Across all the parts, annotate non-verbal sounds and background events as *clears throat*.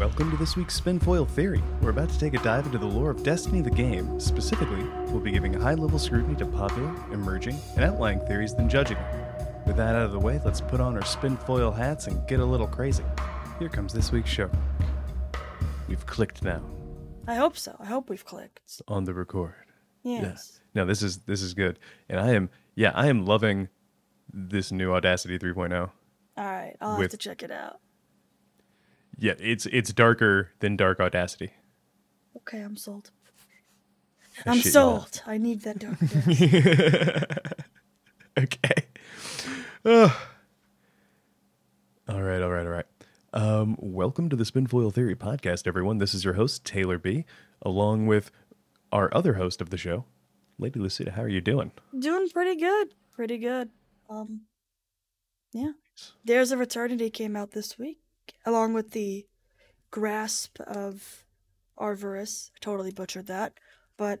Welcome to this week's Spinfoil Theory. We're about to take a dive into the lore of Destiny the game. Specifically, we'll be giving high level scrutiny to popular, emerging, and outlying theories, then judging them. With that out of the way, let's put on our Spinfoil hats and get a little crazy. Here comes this week's show. We've clicked now I hope so. I hope we've clicked. on the record. Yes. No, this is this is good, and I am yeah I am loving this new Audacity 3.0. All right. I'll With- have to check it out. Yeah, it's it's darker than dark Audacity. Okay, I'm sold. Oh, I'm shit, sold. I need that darkness. *laughs* okay. Ugh. All right, all right, all right. Um, welcome to the Spinfoil Theory podcast, everyone. This is your host Taylor B, along with our other host of the show, Lady Lucida. How are you doing? Doing pretty good. Pretty good. Um, yeah. Dares of Eternity came out this week, along with the Grasp of Arvorus. I totally butchered that, but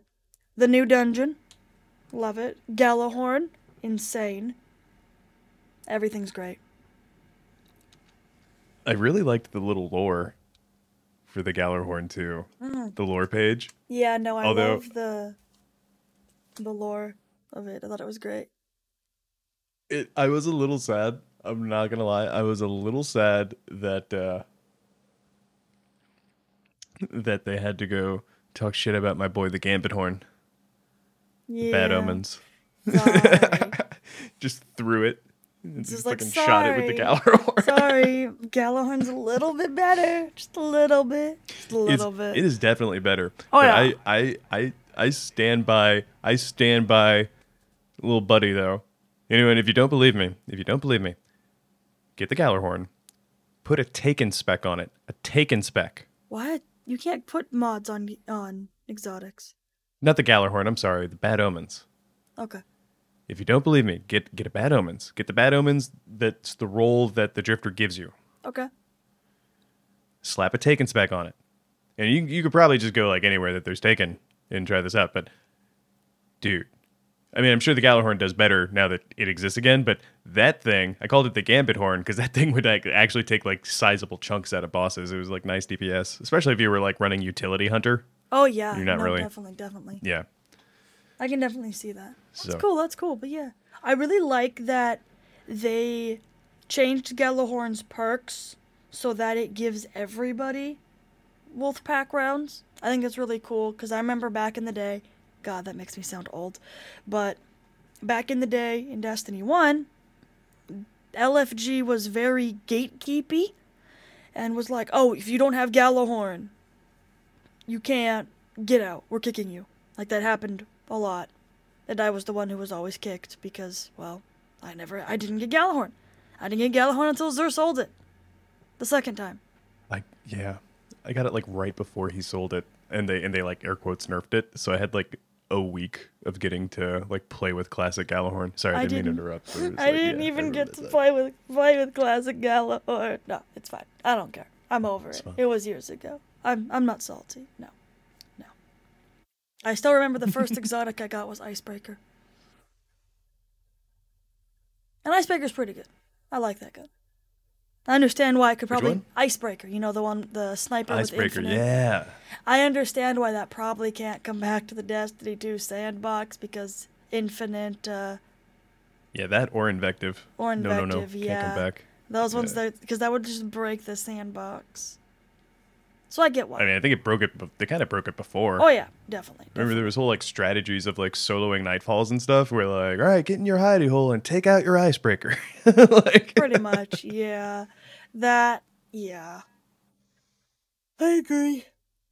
the new dungeon, love it. Gjallarhorn, insane. Everything's great. I really liked the little lore for the Gjallarhorn too. Mm. The lore page. Yeah, no, I Although- love the the lore of it. I thought it was great. It, I was a little sad. I'm not gonna lie. I was a little sad that uh, that they had to go talk shit about my boy the Gambit Horn. Yeah. Bad omens. *laughs* Just threw it. And Just just like, fucking shot it with the sorry. Gjallarhorn. *laughs* Sorry, Gjallarhorn's a little bit better. Just a little bit. Just a It's- little bit. It is definitely better. Oh, yeah. I, I, I, I stand by. I stand by, little buddy though. Anyway, if you don't believe me, if you don't believe me, get the Gjallarhorn, put a taken spec on it. A taken spec. what? You can't put mods on on exotics. Not the Gjallarhorn. I'm sorry. The Bad Omens. Okay. If you don't believe me, get get a Bad Omens. Get the Bad Omens. That's the role that the Drifter gives you. Okay. slap a taken spec on it. And you you could probably just go like anywhere that there's taken and try this out. But dude, I mean, I'm sure the Gjallarhorn does better now that it exists again. But that thing, I called it the Gambit Horn because that *laughs* thing would like, actually take like sizable chunks out of bosses. It was like nice DPS, especially if you were like running utility hunter. Oh yeah. You're not no, really- Definitely, definitely. Yeah, I can definitely see that. That's So- cool. That's cool. But yeah, I really like that they changed Gjallarhorn's perks so that it gives everybody wolf pack rounds. I think it's really cool because I remember back in the day. God, that makes me sound old. But back in the day in Destiny One, LFG was very gatekeepy and was like, "Oh, if you don't have Gjallarhorn, you can't get out. We're kicking you." Like that happened a lot. And I was the one who was always kicked because, well, I never, I didn't get Gjallarhorn. I didn't get Gjallarhorn until Xur sold it. The second time. I yeah, I got it like right before he sold it, and they and they like air quotes nerfed it. So I had like a week of getting to like play with classic Gjallarhorn. Sorry, I I didn't, mean to interrupt. but it *laughs* was I like, didn't yeah, even get to that. play with play with classic Gjallarhorn. No, it's fine. I don't care. I'm over it. fine. It was years ago. I'm I'm not salty. No, no. I still remember the first *laughs* exotic I got was Icebreaker. And Icebreaker's pretty good. I like that gun. I understand why I could probably? Icebreaker. You know the one, the sniper Icebreaker, with infinite. Icebreaker, yeah. I understand why that probably can't come back to the Destiny 2 sandbox because infinite uh, Yeah, that or invective. or no, no, invective. no, yeah, can't come back. those ones Yeah. that because that would just break the sandbox. So I get why. I mean, I think it broke it. They kind of broke it before. oh yeah, definitely. Remember, there was whole like strategies of like soloing nightfalls and stuff. Where like, all right, get in your hidey hole and take out your icebreaker. *laughs* like, pretty much. Yeah, that. Yeah, I agree.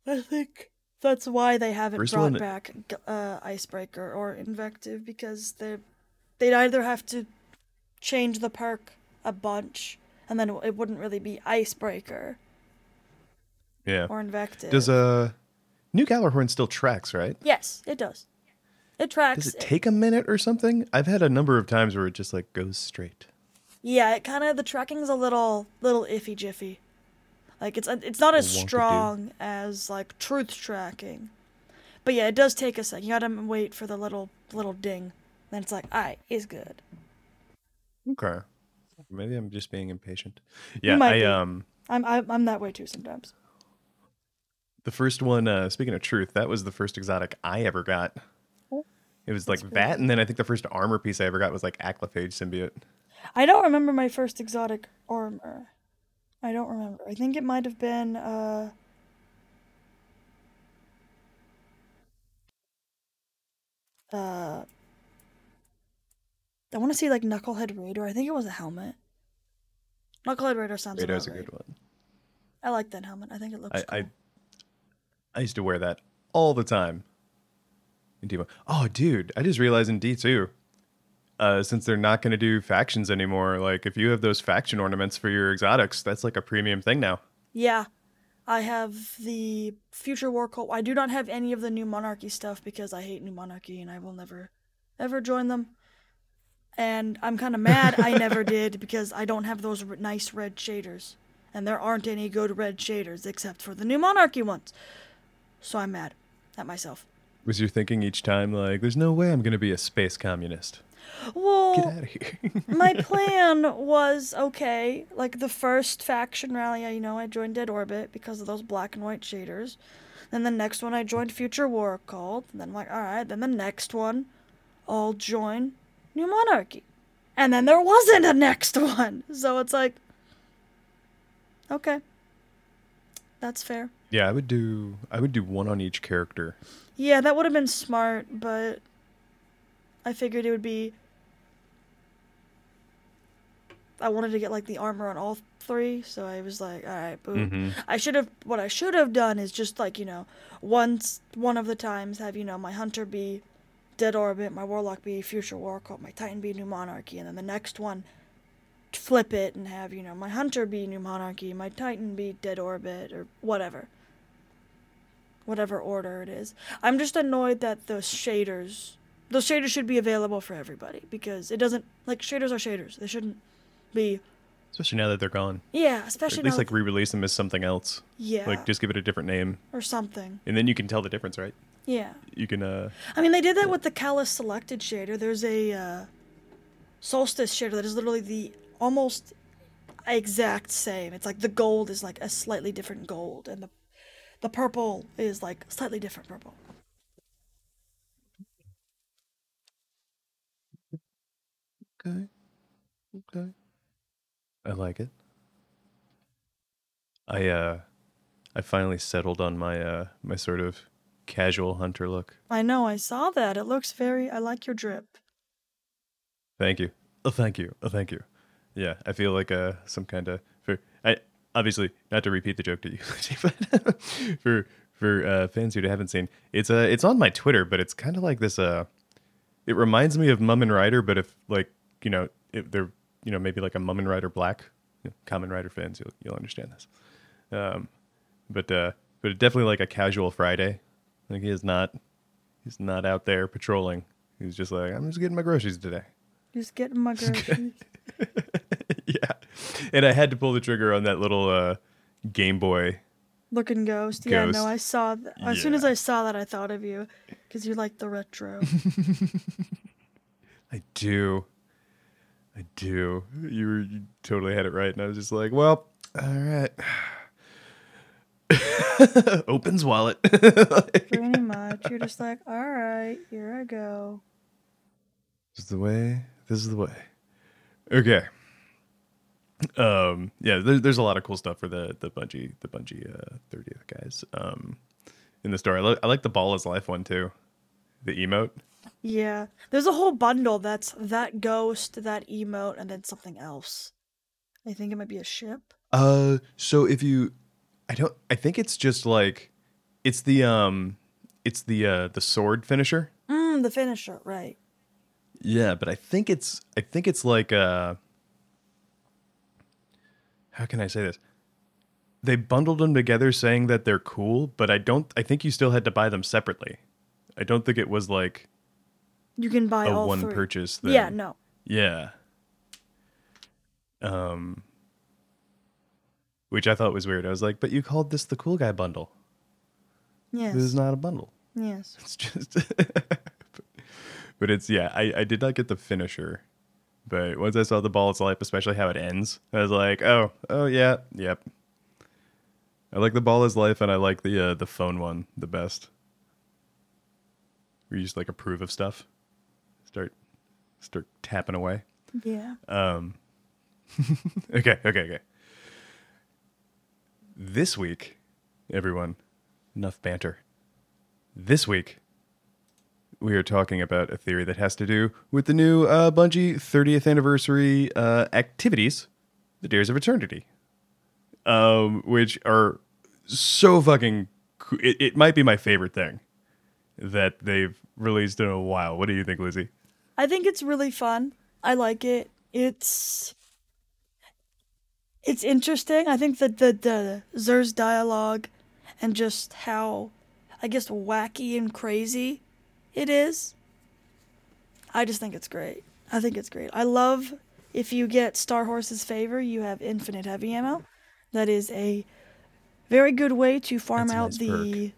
I think that's why they haven't First brought one- back uh, icebreaker or invective because they they'd either have to change the perk a bunch and then it wouldn't really be icebreaker yeah. or invective. Does uh, New Gjallarhorn still tracks, right? Yes, it does. It tracks. Does it take a minute or something? I've had a number of times where it just like goes straight. Yeah, it kind of the tracking's a little little iffy jiffy. Like it's it's not as strong as like truth tracking. But yeah, it does take a sec. You gotta wait for the little little ding. Then it's like, alright, it's good. Okay. Maybe I'm just being impatient. Yeah, might I be. um I'm I'm, I'm that way too sometimes. The first one, uh, speaking of truth, that was the first exotic I ever got. Oh, It was like that's that, and then I think the first armor piece I ever got was like Achlyophage symbiote. I don't remember my first exotic armor. I don't remember. I think it might have been uh uh I want to see like Knucklehead Radar. I think it was a helmet. Knucklehead Radar sounds Raider's a right. good one. I like that helmet. I think it looks I, cool. I I used to wear that all the time. In Demo. Oh, dude! I just realized in D two, uh, since they're not going to do factions anymore, like if you have those faction ornaments for your exotics, that's like a premium thing now. Yeah. I have the Future War Cult. I do not have any of the New Monarchy stuff because I hate New Monarchy and I will never, ever join them. And I'm kind of *laughs* mad I never did because I don't have those r- nice red shaders. And there aren't any good red shaders except for the New Monarchy ones. So I'm mad at myself. Was your thinking each time like, "There's no way I'm going to be a space communist"? Well, Get out of here. *laughs* my plan was okay. Like the first faction rally, I- you know, I joined Dead Orbit because of those black and white shaders. Then the next one, I joined Future War Cult. And then I'm like, all right. Then the next one, I'll join New Monarchy. And then there wasn't a next *laughs* one. So it's like, okay, that's fair. yeah, I would do. I would do one on each character. Yeah, that would have been smart, but I figured it would be. I wanted to get like the armor on all three, so I was like, all right, boom. Mhm. I should have. What I should have done is just like you know, once one of the times have you know my hunter be Dead Orbit, my warlock be Future War Cult, my titan be New Monarchy, and then the next one flip it and have you know my hunter be New Monarchy, my titan be Dead Orbit or whatever whatever order it is. I'm just annoyed that those shaders, those shaders should be available for everybody because it doesn't like shaders are shaders. They shouldn't be. Especially now that they're gone. Yeah, Or especially at least now- like re-release them as something else. yeah, Like just give it a different name, or something. and then you can tell the difference, right? Yeah, You can. uh I mean they did that with the Calus selected shader. There's a uh, solstice shader that is literally the almost exact same. It's like the gold is like a slightly different gold, and the the purple is like slightly different purple. Okay. Okay. I like it. I uh I finally settled on my uh my sort of casual hunter look. I know, I saw that. It looks very. I like your drip. Thank you. Oh, thank you. Oh, thank you. Yeah, I feel like uh some kind of for I obviously not to repeat the joke to you, *laughs* but *laughs* for for uh, fans who haven't seen, it's uh it's on my Twitter, but it's kind of like this uh it reminds me of Kamen Rider, but if like you know if they're you know maybe like a Kamen Rider Black, you know, Kamen Rider fans, you'll you'll understand this. Um, but uh, but definitely like a casual Friday. Like he is not he's not out there patrolling. He's just like I'm just getting my groceries today. Just getting my *laughs* groceries. *laughs* yeah, and I had to pull the trigger on that little uh, Game Boy. Looking ghost. Yeah, no, I saw that. As soon as I saw that, I thought of you because you like the retro. *laughs* I do, I do. You, were, you totally had it right, and I was just like, well, all right. *laughs* Opens wallet. *laughs* Pretty much. You're just like, all right, here I go. This is the way. This is the way. Okay. Um. Yeah. There, there's a lot of cool stuff for the the Bungie the Bungie uh, 30th guys. Um. In the store, I, li- I like the ball is life one too. The emote. Yeah, there's a whole bundle that's that ghost, that emote, and then something else. I think it might be a ship. Uh. So if you, I don't. I think it's just like, it's the um, it's the uh the sword finisher. Mm, the finisher, right? Yeah, but I think it's I think it's like uh how can I say this? They bundled them together saying that they're cool, but I don't I think you still had to buy them separately. I don't think it was like You can buy a all one three. purchase thing. Yeah, no. Yeah. Um which I thought was weird. I was like, "But you called this the cool guy bundle. Yes. This is not a bundle." yes. It's just, *laughs* but it's yeah. I I did not get the finisher, but once I saw the ball of life, especially how it ends, I was like, oh oh yeah, yep. I like the ball is life, and I like the uh, the phone one the best. Where you just like approve of stuff, start start tapping away. Yeah. Um, *laughs* okay, okay, okay. This week, everyone, enough banter. This week, we are talking about a theory that has to do with the new uh, Bungie 30th anniversary uh, activities, the Dares of Eternity, um, which are so fucking. It, it might be my favorite thing that they've released in a while. What do you think, Lizzie? I think it's really fun. I like it. It's it's interesting. I think that the the Xur's dialogue and just how I guess wacky and crazy it is. I just think it's great. I think it's great. I love if you get Star Horse's favor, you have infinite heavy ammo. That is a very good way to farm That's out nice the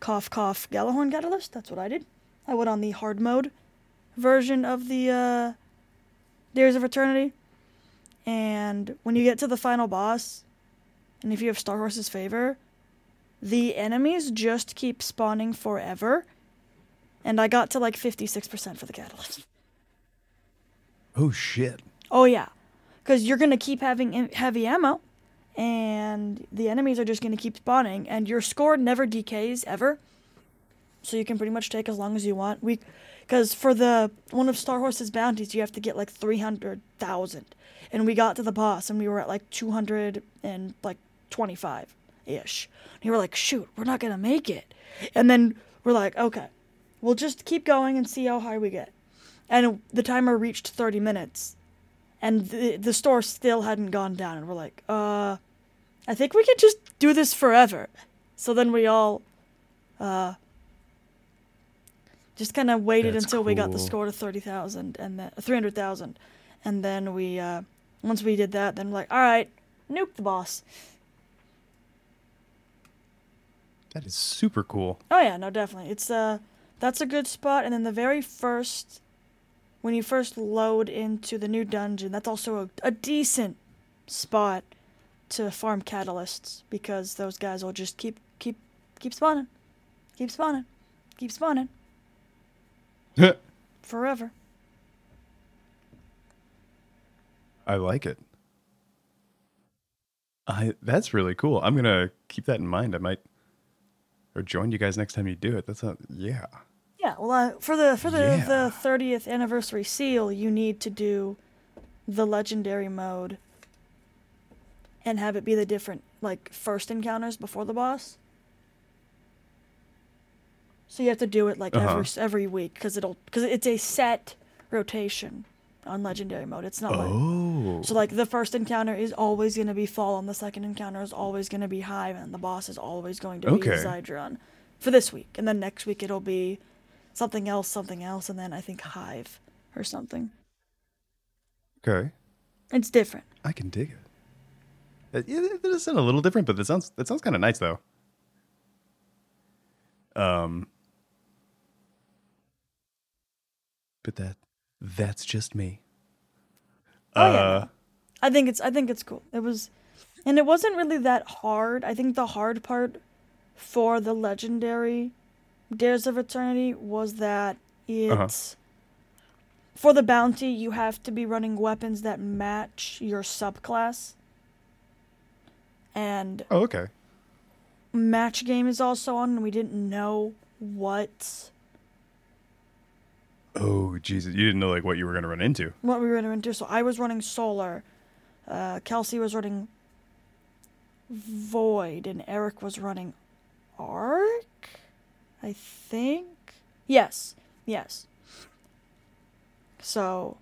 cough cough Gjallarhorn catalyst. That's what I did. I went on the hard mode version of the uh, Dares of Eternity. And when you get to the final boss, and if you have Star Horse's favor, the enemies just keep spawning forever. And I got to like 56% for the catalyst. Oh shit! Oh, yeah. Because you're going to keep having heavy ammo, and the enemies are just going to keep spawning, and your score never decays ever. So you can pretty much take as long as you want. We, because for the one of Star Horse's bounties, you have to get like three hundred thousand, and we got to the boss, and we were at like two hundred and like twenty five ish. And you were like, shoot, we're not gonna make it. And then we're like, okay, we'll just keep going and see how high we get. And the timer reached thirty minutes, and the the store still hadn't gone down, and we're like, uh, I think we could just do this forever. So then we all, uh, just kind of waited That's until we got the score to 30,000 and then 300,000 and then we uh once we did that then we're like all right nuke the boss. That is super cool. oh yeah no definitely. It's uh that's a good spot. And then the very first when you first load into the new dungeon that's also a, a decent spot to farm catalysts because those guys will just keep keep keep spawning keep spawning keep spawning *laughs* forever I like it. I that's really cool. I'm gonna keep that in mind. I might or join you guys next time you do it. That's a yeah. Yeah, well, uh, for the for the Yeah. the thirtieth anniversary seal, you need to do the legendary mode and have it be the different like first encounters before the boss. So you have to do it like Uh-huh. every every week because it'll because it's a set rotation on legendary mode. It's not like Oh, so like the first encounter is always going to be Fallen, the second encounter is always going to be Hive, and the boss is always going to be Okay. Zydron for this week. And then next week it'll be something else, something else, and then I think Hive or something. okay. It's different. I can dig it. It, it, it does sound a little different, but that sounds that sounds kind of nice though. Um, but that that's just me. Oh, yeah, Uh. I think it's I think it's cool. It was and it wasn't really that hard. I think the hard part for the legendary Dares of Eternity was that it's for the bounty you have to be running weapons that match your subclass. And Oh, okay. match game is also on and we didn't know what Oh, Jesus! You didn't know like what you were gonna run into. what we were gonna do. So I was running solar, uh, Kelsey was running void, and Eric was running arc. I think. Yes, yes. So.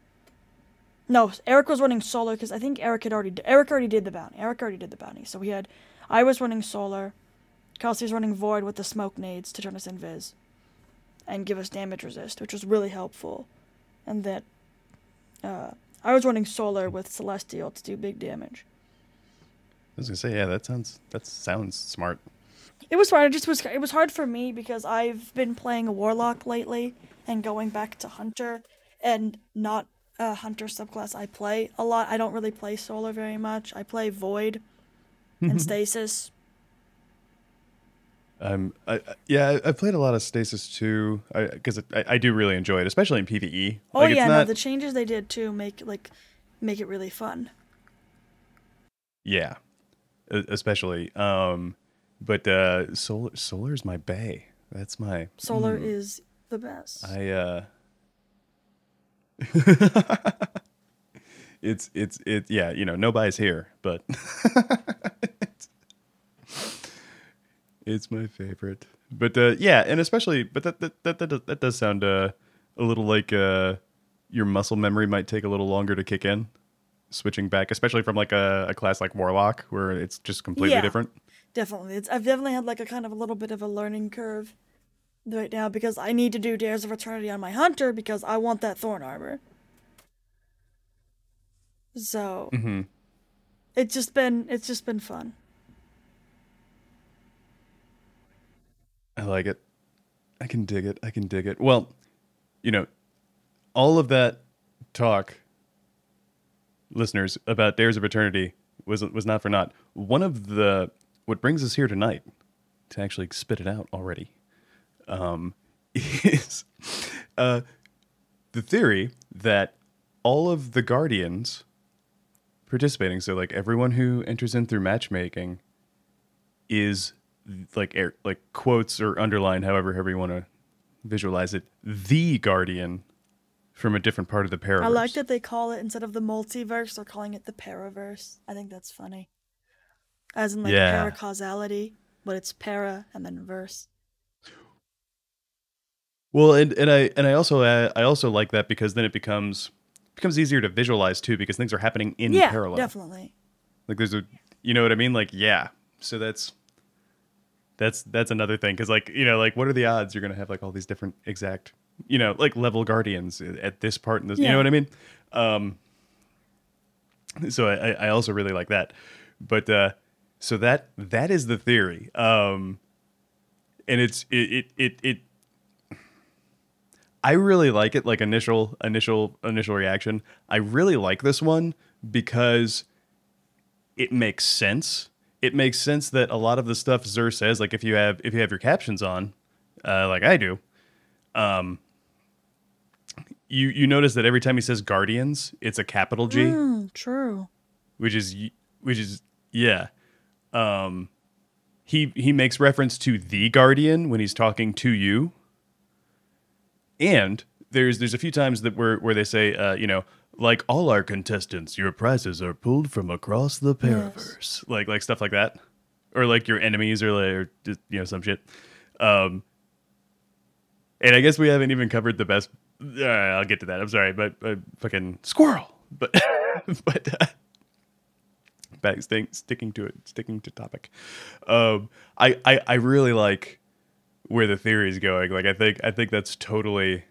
No, Eric was running solar because I think Eric had already. Eric already did the bounty. Eric already did the bounty. So we had. I was running solar. Kelsey running void with the smoke nades to turn us invis, and give us damage resist, which was really helpful. And that uh, I was running solar with Celestial to do big damage. I was gonna say, yeah, that sounds that sounds smart. It was hard. It just was. It was hard for me because I've been playing a warlock lately and going back to hunter, and not a hunter subclass I play a lot. I don't really play solar very much. I play void and stasis, Um, I, I- yeah, I, I played a lot of Stasis too, because I, I, do really enjoy it, especially in PVE. Oh Like, it's yeah, no, the changes they did too make like make it really fun. yeah, especially. Um, but uh, solar solar is my bay. That's my Solar is the best. I uh *laughs* It's it's it yeah, you know, nobody's here, but *laughs* it's, my favorite. But uh yeah, and especially but that that that that, does- that does sound uh a little like uh your muscle memory might take a little longer to kick in switching back, especially from like a, a class like Warlock where it's just completely Yeah. different. Definitely. It's I've definitely had like a kind of a little bit of a learning curve right now because I need to do Dares of Eternity on my hunter because I want that thorn armor. So Mhm. it's just been it's just been fun. I like it. I can dig it. I can dig it. Well, you know, all of that talk, listeners, about Dares of Eternity was was not for naught. One of the what brings us here tonight to actually spit it out already um, *laughs* is uh, the theory that all of the guardians participating, so like everyone who enters in through matchmaking, is like air, like quotes or underline, however, however you want to visualize it, the guardian from a different part of the Paraverse. I like that they call it instead of the multiverse, they're calling it the paraverse. I think that's funny. As in like Yeah. paracausality, but it's para and then verse. Well, and and I and I also uh, I also like that because then it becomes becomes easier to visualize too because things are happening in yeah, parallel. definitely. Like there's a you know what I mean? Like yeah. So that's that's that's another thing because like you know like what are the odds you're gonna have like all these different exact you know like level guardians at this part in this you know what I mean? Um. So I I- I also really like that, but uh, so that that is the theory. Um, and it's it it it. it I really like it. Like initial, initial, initial reaction. I really like this one because it makes sense. It makes sense that a lot of the stuff Xur says, like if you have if you have your captions on, uh, like I do, um, you you notice that every time he says guardians, it's a capital G, Mm, true. which is which is yeah. Um, he he makes reference to the guardian when he's talking to you, and there's there's a few times that where where they say uh, you know like all our contestants, your prizes are pulled from across the Paraverse, like like stuff like that, or like your enemies or like or just, you know some shit. Um, and I guess we haven't even covered the best. Uh, I'll get to that. I'm sorry, but uh, fucking squirrel. But *laughs* but uh, back sting, sticking to it, sticking to topic. Um, I, I I really like where the theory is going. Like I think I think that's totally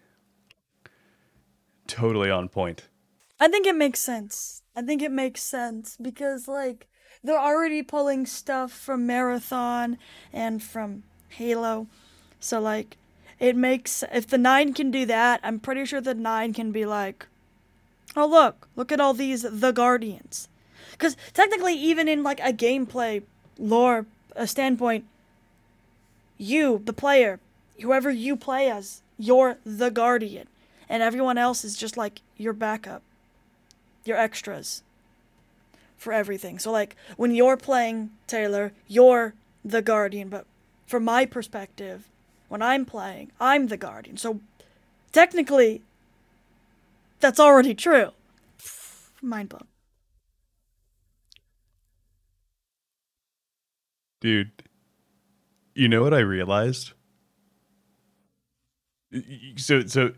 totally on point. I think it makes sense. I think it makes sense because like they're already pulling stuff from Marathon and from Halo. So like it makes if the 9 can do that, I'm pretty sure the 9 can be like Oh look, look at all these the Guardians. Cuz technically even in like a gameplay lore a standpoint you, the player, whoever you play as, you're the Guardian and everyone else is just like your backup your extras for everything. So like when you're playing Taylor, you're the guardian, but from my perspective, when I'm playing, I'm the guardian. So technically that's already true. Mind blown. Dude, you know what I realized? So so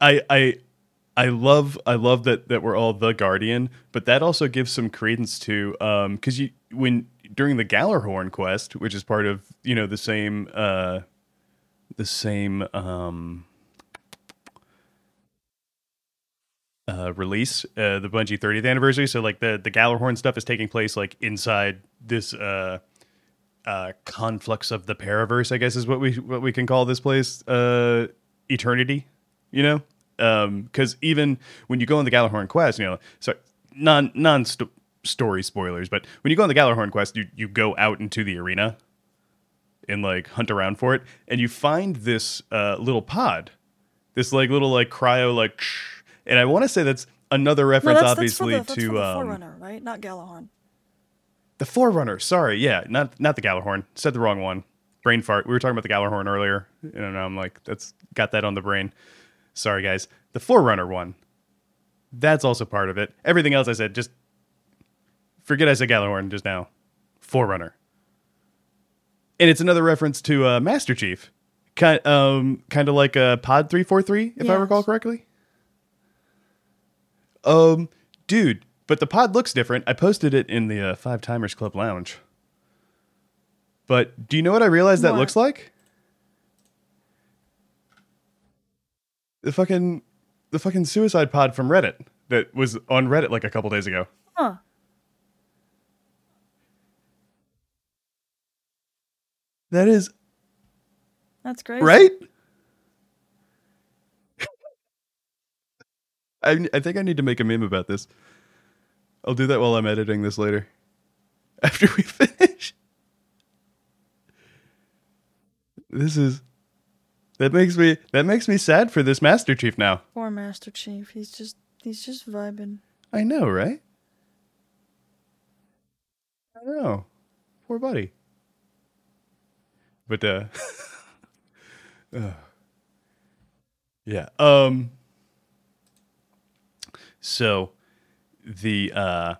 I I I love I love that that we're all the guardian, but that also gives some credence to um cuz you when during the Gjallarhorn quest, which is part of, you know, the same uh the same um uh, release, uh, the Bungie 30th anniversary. So like the the Gjallarhorn stuff is taking place like inside this uh, uh, conflux of the Paraverse, I guess is what we what we can call this place, uh, eternity. You know, because even when you go on the Gjallarhorn quest, you know, so non non sto- story spoilers, but when you go on the Gjallarhorn quest, you you go out into the arena and like hunt around for it, and you find this uh, little pod, this like little like cryo like, shh, and I want to say that's another No, reference, that's, obviously that's the, that's to the um, Forerunner, right? Not Gjallarhorn. the Forerunner. Sorry, yeah, not not the Gjallarhorn. Said the wrong one. Brain fart. We were talking about the Gjallarhorn earlier, and I'm like, that's got that on the brain. Sorry, guys. The Forerunner one. That's also part of it. Everything else I said, just forget I said Gjallarhorn just now. Forerunner. And it's another reference to uh, Master Chief, kind um kind of like a Pod three four three, if I recall correctly. Um, dude, but the pod looks different. I posted it in the uh, Five Timers Club Lounge. But do you know what I realized that What? looks like? The fucking the fucking suicide pod from Reddit that was on Reddit like a couple days ago. Huh. That is That's great. right. *laughs* I I think I need to make a meme about this. I'll do that while I'm editing this later. *laughs* After we finish. This is that makes me that makes me sad for this Master Chief now. Poor Master Chief. He's just he's just vibing. I know, right? I know. Poor buddy. But uh *laughs* uh, Yeah. Um so the uh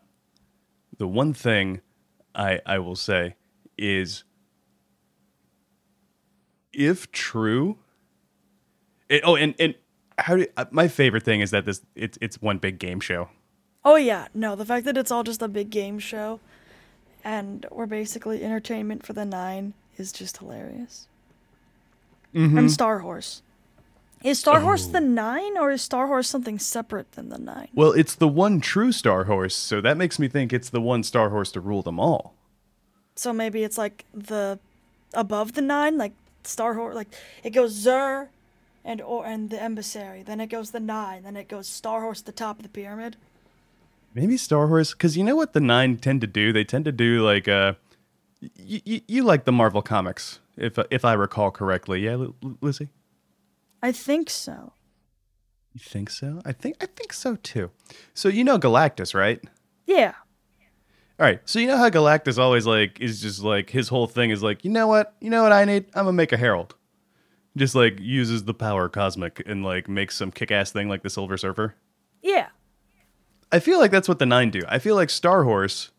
the one thing I I will say is if true it, oh and and how do, uh, my favorite thing is that this it's it's one big game show. Oh yeah, no, the fact that it's all just a big game show and we're basically entertainment for the nine is just hilarious. Mm-hmm. And Star Horse. Is Star Horse the nine or is Star Horse something separate than the nine? Well, it's the one true Star Horse, so that makes me think it's the one Star Horse to rule them all. So maybe it's like the above the nine, like Star Horse, like it goes Xur and or and the emissary, then it goes the nine, then it goes Star Horse the top of the pyramid. Maybe Star Horse, because you know what the nine tend to do? They tend to do like uh, y- y- you like the Marvel comics, if if I recall correctly. Yeah, L- Lizzie. I think so. You think so? I think I think so too. So you know Galactus, right? Yeah. All right. So you know how Galactus always like is just like his whole thing is like, you know what? You know what I need? I'm gonna make a herald. Just like uses the power cosmic and like makes some kick ass thing like the Silver Surfer. Yeah. I feel like that's what the nine do. I feel like Star Horse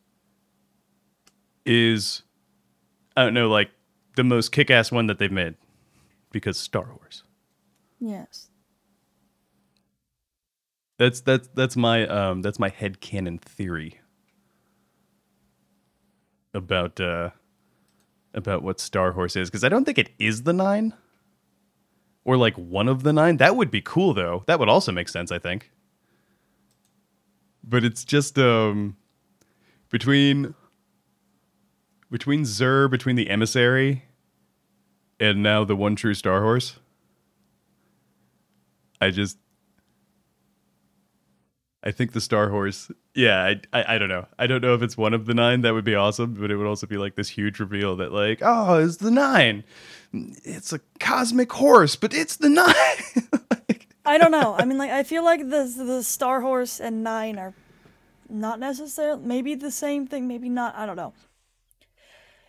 is, I don't know, like the most kick ass one that they've made because Star Horse. Yes. That's that's that's my um that's my headcanon theory about uh about what Star Horse is because I don't think it is the nine or like one of the nine. That would be cool though. That would also make sense, I think. But it's just um between between Xur, between the emissary, and now the one true Star Horse. I just I think the Star Horse. Yeah, I, I I don't know. I don't know if it's one of the nine. That would be awesome, but it would also be like this huge reveal that like, oh, it's the nine. It's a cosmic horse, but it's the nine. Like, I don't know. *laughs* I mean, like, I feel like the the Star Horse and Nine are not necessarily maybe the same thing, maybe not. I don't know.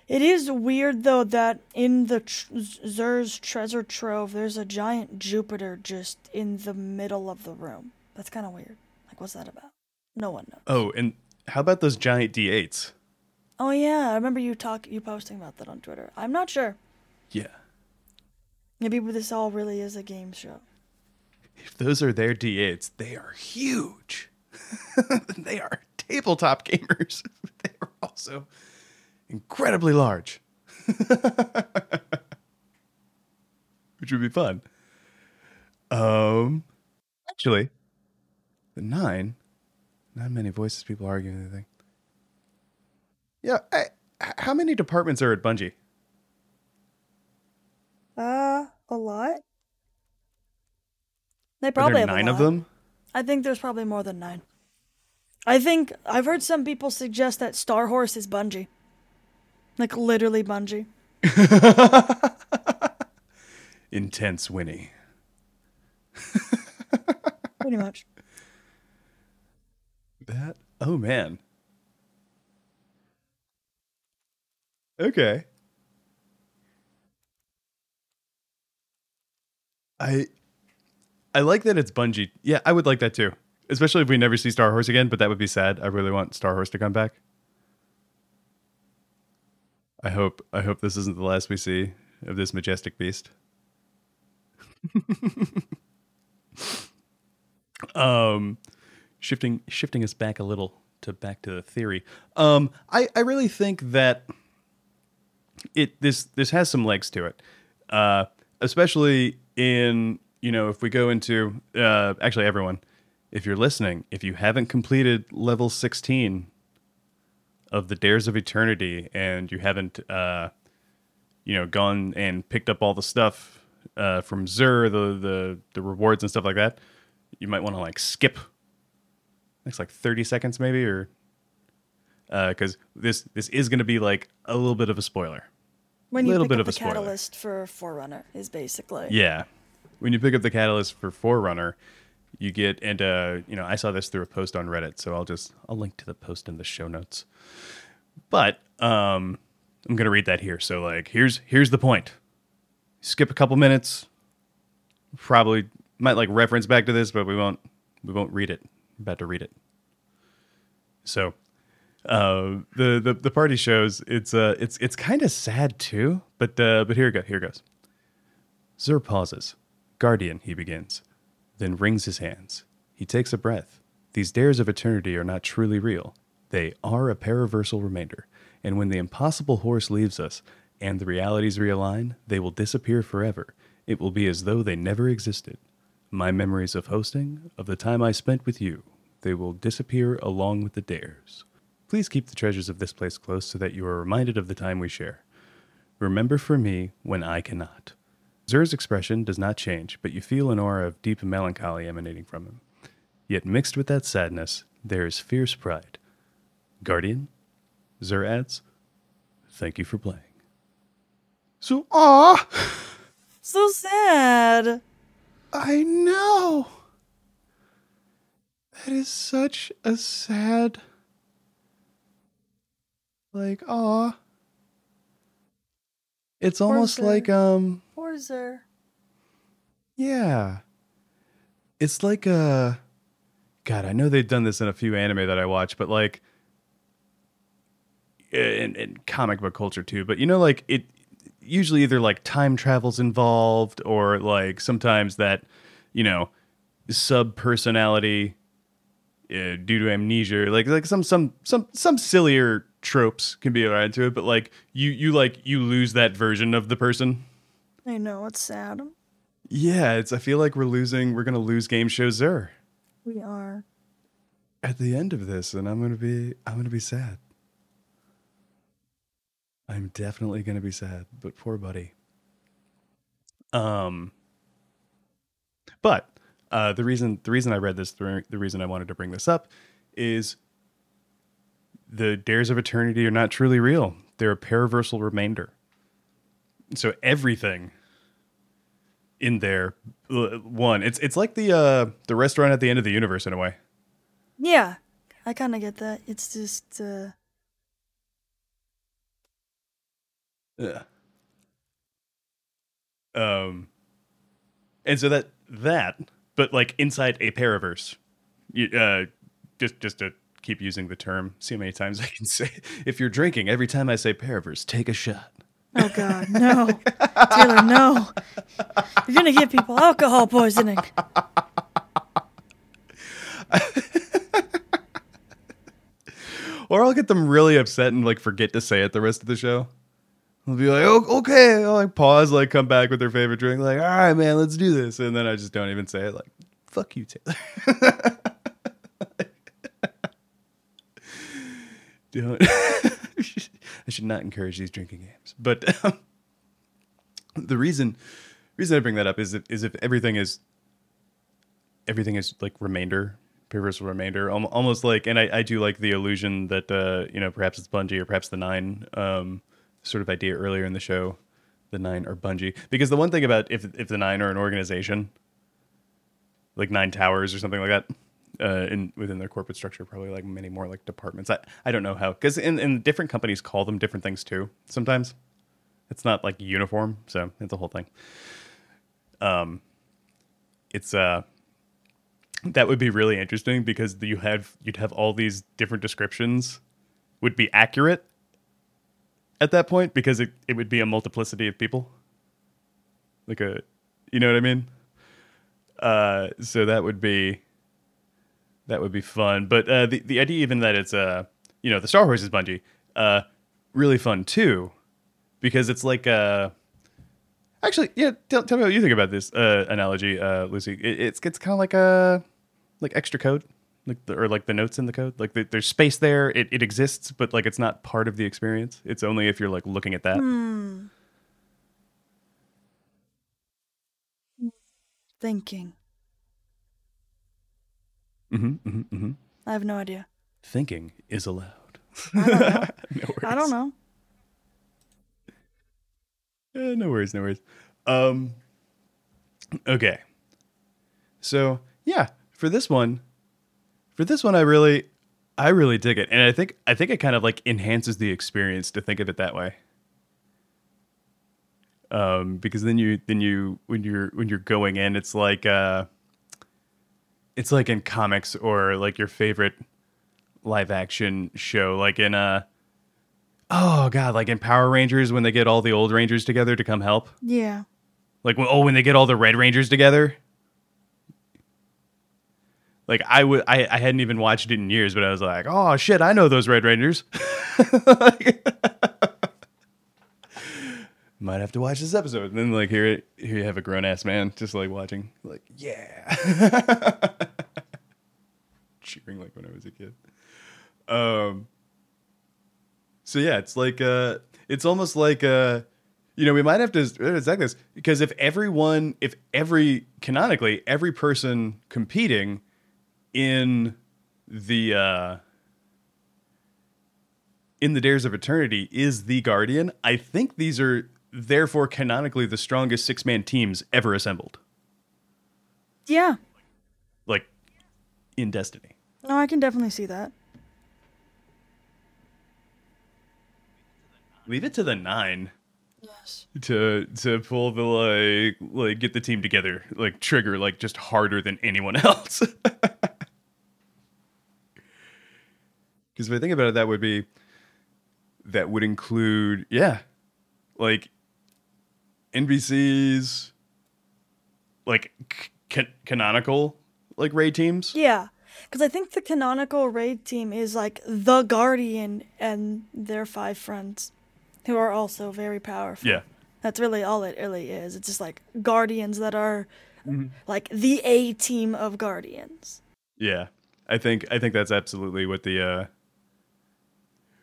It is weird though that in the tr- Xur's treasure trove, there's a giant Jupiter just in the middle of the room. That's kind of weird. Like, what's that about? No one knows. oh, and how about those giant D8s? Oh yeah, I remember you talk you posting about that on Twitter. I'm not sure. Yeah, Maybe this all really is a game show. if those are their D8s, they are huge. *laughs* they are tabletop gamers. *laughs* they are also incredibly large, *laughs* which would be fun. Um, actually, the nine, not many voices, people arguing anything. Yeah, I, how many departments are at Bungie? Uh, a lot. They Are probably there have nine of them? I think there's probably more than nine. I think I've heard some people suggest that Star Horse is Bungie. Like literally Bungie. *laughs* Intense Winnie. *laughs* Pretty much. That oh man. Okay. I I like that it's Bungie. Yeah, I would like that too. Especially if we never see Star Horse again, but that would be sad. I really want Star Horse to come back. I hope I hope this isn't the last we see of this majestic beast. *laughs* um shifting shifting us back a little to back to the theory. Um I I really think that it this this has some legs to it. Uh especially in, you know, if we go into uh actually everyone if you're listening, if you haven't completed level 16 of the Dares of Eternity and you haven't, uh, you know, gone and picked up all the stuff uh, from Xur, the, the the rewards and stuff like that, you might want to like skip next like 30 seconds maybe, or because uh, this this is going to be like a little bit of a spoiler. When you Little pick bit up of the a spoiler. catalyst for Forerunner is basically. Yeah. When you pick up the catalyst for Forerunner, you get and uh, you know, I saw this through a post on Reddit, so I'll just I'll link to the post in the show notes. But um I'm gonna read that here. So like here's here's the point. Skip a couple minutes. Probably might like reference back to this, but we won't we won't read it. I'm about to read it. So uh the the, the party shows it's uh it's it's kind of sad too, but uh but here it go here it goes. Xur pauses. Guardian, he begins, then wrings his hands. He takes a breath. These dares of eternity are not truly real. They are a paraversal remainder, and when the impossible horse leaves us and the realities realign, they will disappear forever. It will be as though they never existed. My memories of hosting, of the time I spent with you, they will disappear along with the dares. Please keep the treasures of this place close so that you are reminded of the time we share. Remember for me when I cannot. Xur's expression does not change, but you feel an aura of deep melancholy emanating from him. Yet mixed with that sadness, there is fierce pride. Guardian, Zur adds, thank you for playing. So, ah, So sad. I know. That is such a sad, like, ah. It's almost like, um, Poor Xur. Yeah. It's like a God, I know they've done this in a few anime that I watch, but like in, in comic book culture too, but you know like it usually either like time travels involved or like sometimes that, you know, sub personality uh, due to amnesia, like like some some some some sillier tropes can be added to it, but like you you like you lose that version of the person. I know it's sad. Yeah, it's. I feel like we're losing. We're gonna lose game show Xur We are. at the end of this, and I'm gonna be. I'm gonna be sad. I'm definitely gonna be sad, but poor buddy. Um. But uh, the reason the reason I read this, the, the reason I wanted to bring this up, is the dares of eternity are not truly real. They're a paraversal remainder. So everything in there, uh, one, it's it's like the uh, the restaurant at the end of the universe in a way. Yeah, I kind of get that. It's just, uh, Yeah. Um, and so that that, but like inside a paraverse, you, uh, just just to keep using the term, see how many times *laughs* I can say. If you're drinking, every time I say paraverse, take a shot. oh god, no, Taylor, no. You're gonna give people alcohol poisoning. *laughs* Or I'll get them really upset and like forget to say it the rest of the show. I'll be like, oh, okay. I'll like pause, like come back with their favorite drink, like, all right, man, let's do this. And then I just don't even say it, like, fuck you, Taylor. *laughs* don't. *laughs* I should not encourage these drinking games. But um, the reason reason I bring that up is if, if everything is everything is like remainder Perverse Remainder, Al- almost like, and I, I do like the illusion that uh, you know perhaps it's Bungie or perhaps the Nine, um, sort of idea earlier in the show, the Nine or Bungie, because the one thing about if if the Nine are an organization, like Nine Towers or something like that, uh, in within their corporate structure, probably like many more like departments. I I don't know how, because in in different companies call them different things too. Sometimes it's not like uniform, so it's a whole thing. Um, it's uh that would be really interesting because you have you'd have all these different descriptions would be accurate at that point because it, it would be a multiplicity of people like a you know what i mean uh so that would be that would be fun but uh the, the idea even that it's uh you know the star wars is bungie uh really fun too because it's like uh Actually, yeah. Tell, tell me what you think about this uh, analogy, uh, Lucy. It, it's it's kind of like a like extra code, like the, or like the notes in the code. Like the, there's space there. It it exists, but like it's not part of the experience. It's only if you're like looking at that. Hmm. Thinking. Hmm hmm hmm I have no idea. Thinking is allowed. I don't know. *laughs* no I don't know. Eh, no worries, no worries. Um, okay. So yeah, for this one, for this one, I really, I really dig it, and I think I think it kind of like enhances the experience to think of it that way. Um, because then you then you when you're when you're going in, it's like uh, it's like in comics or like your favorite live action show, like in uh oh god, like in Power Rangers when they get all the old Rangers together to come help. Yeah. Like when oh when they get all the Red Rangers together. Like I would I, I hadn't even watched it in years, but I was like, oh shit, I know those Red Rangers. Like- *laughs* Might have to watch this episode. And then like here here you have a grown ass man just like watching, like, yeah. *laughs* Cheering like when I was a kid. Um so yeah, it's like uh it's almost like uh you know, we might have to exactly this because if everyone if every canonically every person competing in the uh in the Dares of Eternity is the Guardian, I think these are therefore canonically the strongest six man teams ever assembled. Yeah. Like in Destiny. No, I can definitely see that. Leave it to the nine. Yes. to to pull the like like get the team together like trigger like just harder than anyone *laughs* else because if i think about it that would be that would include yeah like NPC's like c- canonical like raid teams Yeah. Because I think the canonical raid team is like the Guardian and their five friends, who are also very powerful. yeah That's really all it really is. It's just like Guardians that are Mm-hmm. like the A team of Guardians. Yeah, I think I think that's absolutely what the uh,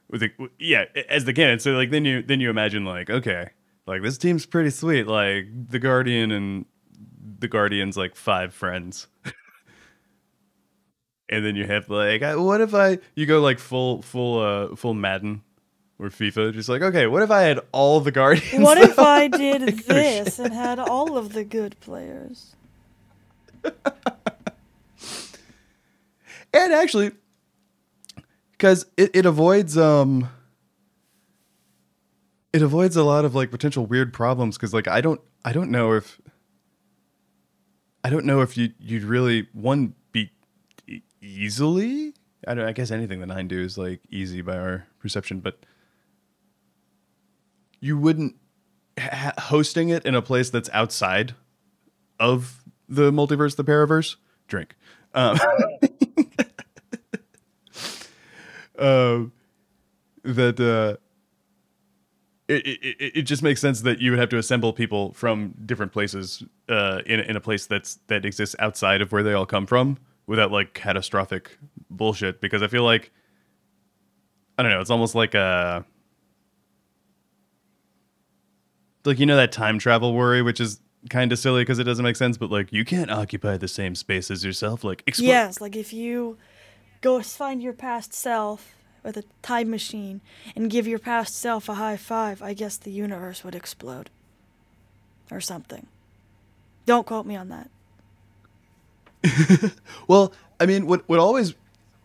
with the yeah as the canon. So like then you then you imagine like okay, like this team's pretty sweet. Like the Guardian and the Guardian's like five friends. *laughs* And then you have like, what if I you go like full full uh full Madden or FIFA, just like okay, what if I had all the Guardians? *laughs* What if I *laughs* did this and had all of the good players? *laughs* and actually because it, it avoids um it avoids a lot of like potential weird problems because like i don't i don't know if i don't know if you you'd really one easily? I don't i guess anything the nine do is like easy by our perception but you wouldn't ha- hosting it in a place that's outside of the multiverse the paraverse? Drink. Um *laughs* um, that uh, it, it it- it just makes sense that you would have to assemble people from different places uh, in in a place that's that exists outside of where they all come from without like catastrophic bullshit. Because I feel like I don't know, it's almost like a like you know that time travel worry, which is kind of silly because it doesn't make sense, but like you can't occupy the same space as yourself. Like Yes, like if you go find your past self with a time machine and give your past self a high five, I guess the universe would explode. Or something. Don't quote me on that. *laughs* Well, I mean, what what always,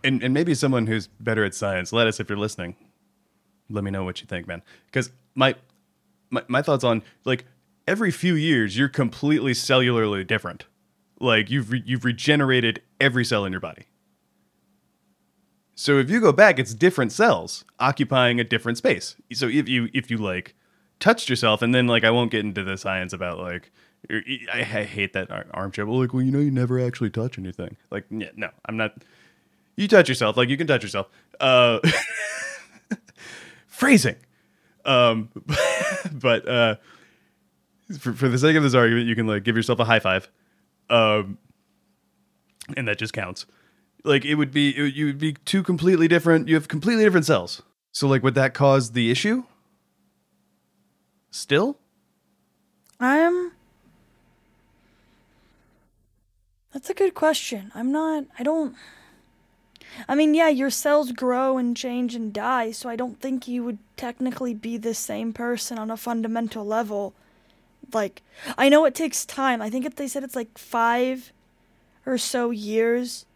and, and maybe someone who's better at science, let us if you're listening. Let me know what you think, man. Because my, my my thoughts on like every few years you're completely cellularly different. Like you've re- you've regenerated every cell in your body. So if you go back, it's different cells occupying a different space. So if you if you like touched yourself, and then like I won't get into the science about like I, hate that armchair. But like, well, you know, you never actually touch anything. Like, yeah, no, I'm not. You touch yourself, like you can touch yourself. Uh, *laughs* phrasing. Um, *laughs* but uh, for, for the sake of this argument, you can like give yourself a high five, um, and that just counts. Like it would be, it, you would be two completely different. You have completely different cells. So like, would that cause the issue? Still, I'm. That's a good question. I'm not. I don't. I mean, yeah, your cells grow and change and die, so I don't think you would technically be the same person on a fundamental level. Like, I know it takes time. I think if they said it's like five or so years,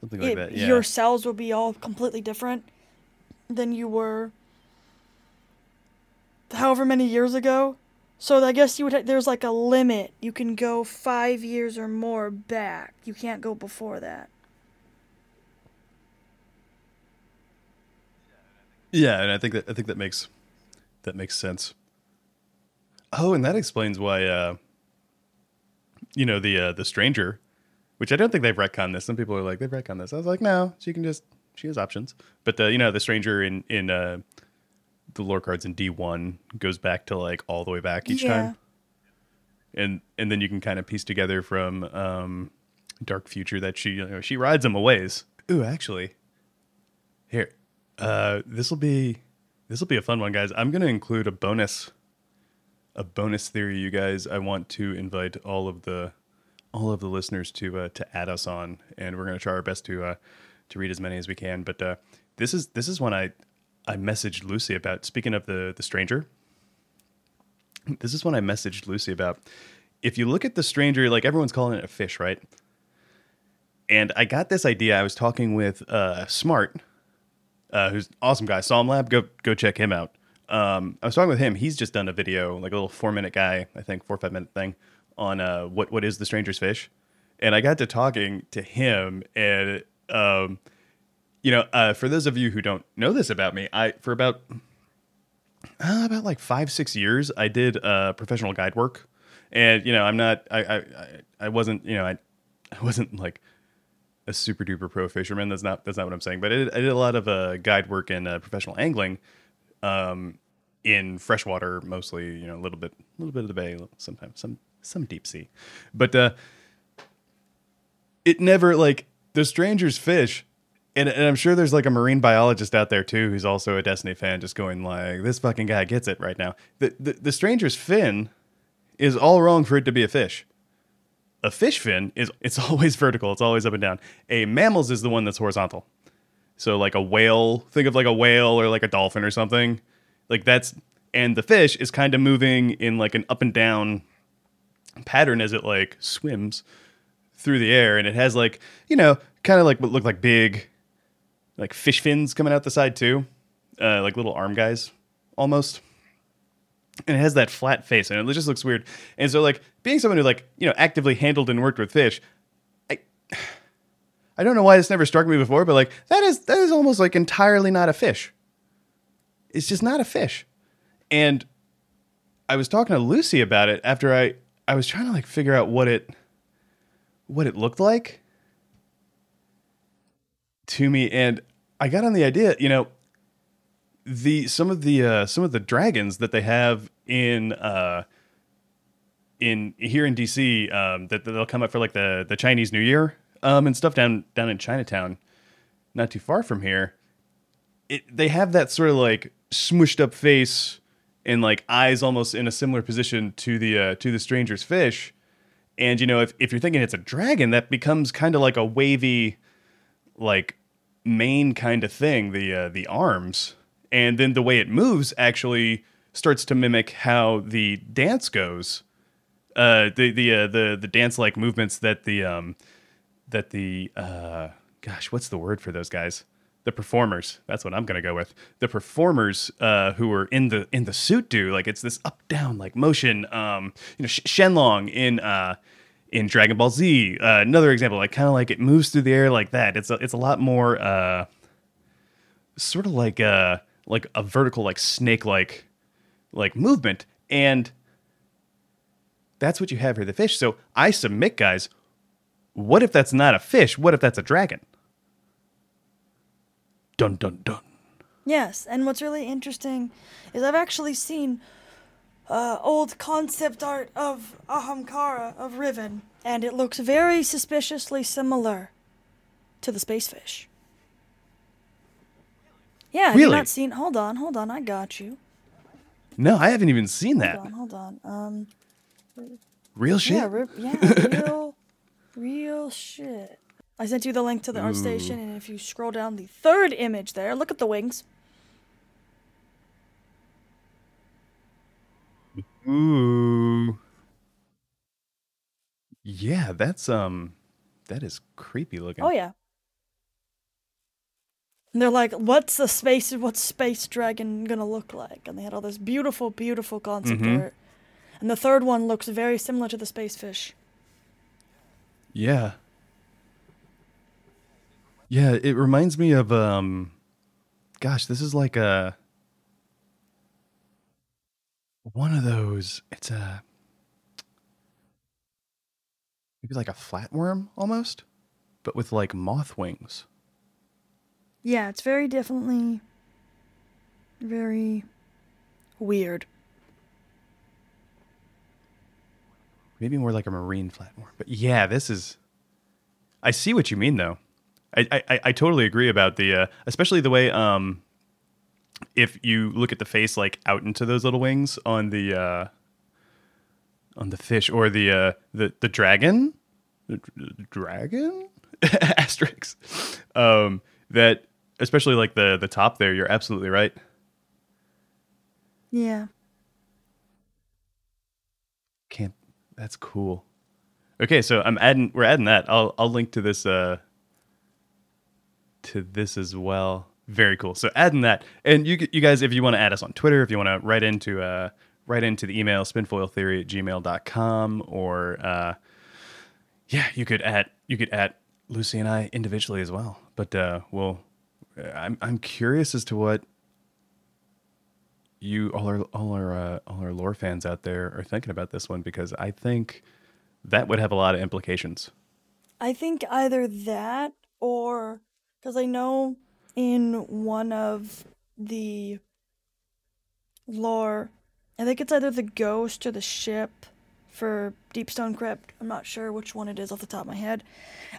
something like it, that. Yeah. your cells will be all completely different than you were however many years ago. So I guess you would. There's like a limit. You can go five years or more back. You can't go before that. Yeah, and I think that I think that makes that makes sense. Oh, and that explains why uh you know the uh the stranger, which I don't think they've retconned this. Some people are like they've retconned this. I was like, no, she can just she has options. But uh, you know, the stranger in in uh the lore cards in D1 goes back to like all the way back each Yeah. time. And and then you can kind of piece together from um Dark Future that she you know, she rides them a ways. Ooh, actually. Here. Uh this will be this will be a fun one, guys. I'm gonna include a bonus a bonus theory, you guys. I want to invite all of the all of the listeners to uh, to add us on, and we're gonna try our best to uh, to read as many as we can. But uh, this is this is one I I messaged Lucy about. Speaking of the the stranger, this is one I messaged Lucy about. If you look at the stranger, like everyone's calling it a fish, right? And I got this idea. I was talking with uh, Smart, uh, who's an awesome guy. Psalm Lab, go go check him out. Um, I was talking with him. He's just done a video, like a little four minute guy, I think four five minute thing on uh, what what is the stranger's fish, and I got to talking to him, and um, you know, uh, for those of you who don't know this about me, I for about uh, about like five six years, I did uh, professional guide work, and you know, I'm not, I I I- wasn't, you know, I *laughs* I wasn't like a super duper pro fisherman. That's not that's not what I'm saying. But I did, I did a lot of uh, guide work and uh, professional angling um, in freshwater, mostly. You know, a little bit, a little bit of the bay, sometimes some some deep sea. But uh, it never like the strangers fish. And, and I'm sure there's like a marine biologist out there too who's also a Destiny fan, just going like, "This fucking guy gets it right now." The the, the stranger's fin is all wrong for it to be a fish. A fish fin is it's *laughs* always vertical. It's always up and down. A mammal's is the one that's horizontal. So like a whale think of like a whale or like a dolphin or something. Like that's and the fish is kind of moving in like an up and down pattern as it like swims through the air. And it has like you know kind of like what look like big like fish fins coming out the side too. Uh, like little arm guys almost. And it has that flat face and it just looks weird. And so like being someone who like you know actively handled and worked with fish i *sighs* i don't know why this never struck me before but like that is that is almost like entirely not a fish. It's just not a fish. And i was talking to lucy about it after i i was trying to like figure out what it what it looked like to me. And i got on the idea you know the some of the uh, some of the dragons that they have in uh, in here in DC um, that, that they'll come up for like the the Chinese New Year um, and stuff down down in Chinatown, not too far from here. It they have that sort of like smushed up face and like eyes almost in a similar position to the uh, to the stranger's fish. And you know, if if you're thinking it's a dragon, that becomes kind of like a wavy, like mane kind of thing. The uh, the arms, and then the way it moves actually starts to mimic how the dance goes. Uh, the the uh, the the dance like movements that the um that the uh gosh, what's the word for those guys? The performers. That's what I'm gonna go with. The performers uh, who are in the in the suit do like it's this up down like motion. Um, you know, Sh- Shenlong in uh in Dragon Ball Z. Uh, another example, like kind of like it moves through the air like that. It's a, it's a lot more uh, sort of like a like a vertical like snake like like movement, and that's what you have here, the fish. So I submit, guys. What if that's not a fish? What if that's a dragon? Dun dun dun. Yes, and what's really interesting is I've actually seen uh, old concept art of Ahamkara of Riven, and it looks very suspiciously similar to the space fish. Yeah, Really? not seen? Hold on, hold on, I got you. No, I haven't even seen that. Hold on, hold on. Um, Real shit. yeah, ri- *laughs* yeah, real, real shit. I sent you the link to the art station, and if you scroll down the third image there, look at the wings. Ooh. Yeah, that's um that is creepy looking. Oh yeah. And they're like, "What's the space? What's space dragon gonna look like?" And they had all this beautiful, beautiful concept Mhm. art. And the third one looks very similar to the space fish. Yeah. Yeah, it reminds me of um gosh, this is like a one of those it's a maybe like a flatworm almost, but with like moth wings. Yeah, it's very definitely very weird. Maybe more like a marine flatworm. But yeah, this is I see what you mean though. I I, I totally agree about the uh, especially the way um if you look at the face like out into those little wings on the uh on the fish or the uh the the dragon the, dragon *laughs* asterisks um that especially like the the top there you're absolutely right Yeah. Can't. That's cool. Okay, so I'm adding. We're adding that. I'll I'll link to this. Uh. To this as well. Very cool. So adding that, and you you guys, if you want to add us on Twitter, if you want to write into uh write into the email spinfoiltheory at gmail.com or uh yeah you could add you could add lucy and i individually as well but uh we'll i'm, I'm curious as to what you all our all our uh, all our lore fans out there are thinking about this one because I think that would have a lot of implications. I think either that or because I know in one of the lore, I think it's either the ghost or the ship for Deepstone Crypt. I'm not sure which one it is off the top of my head.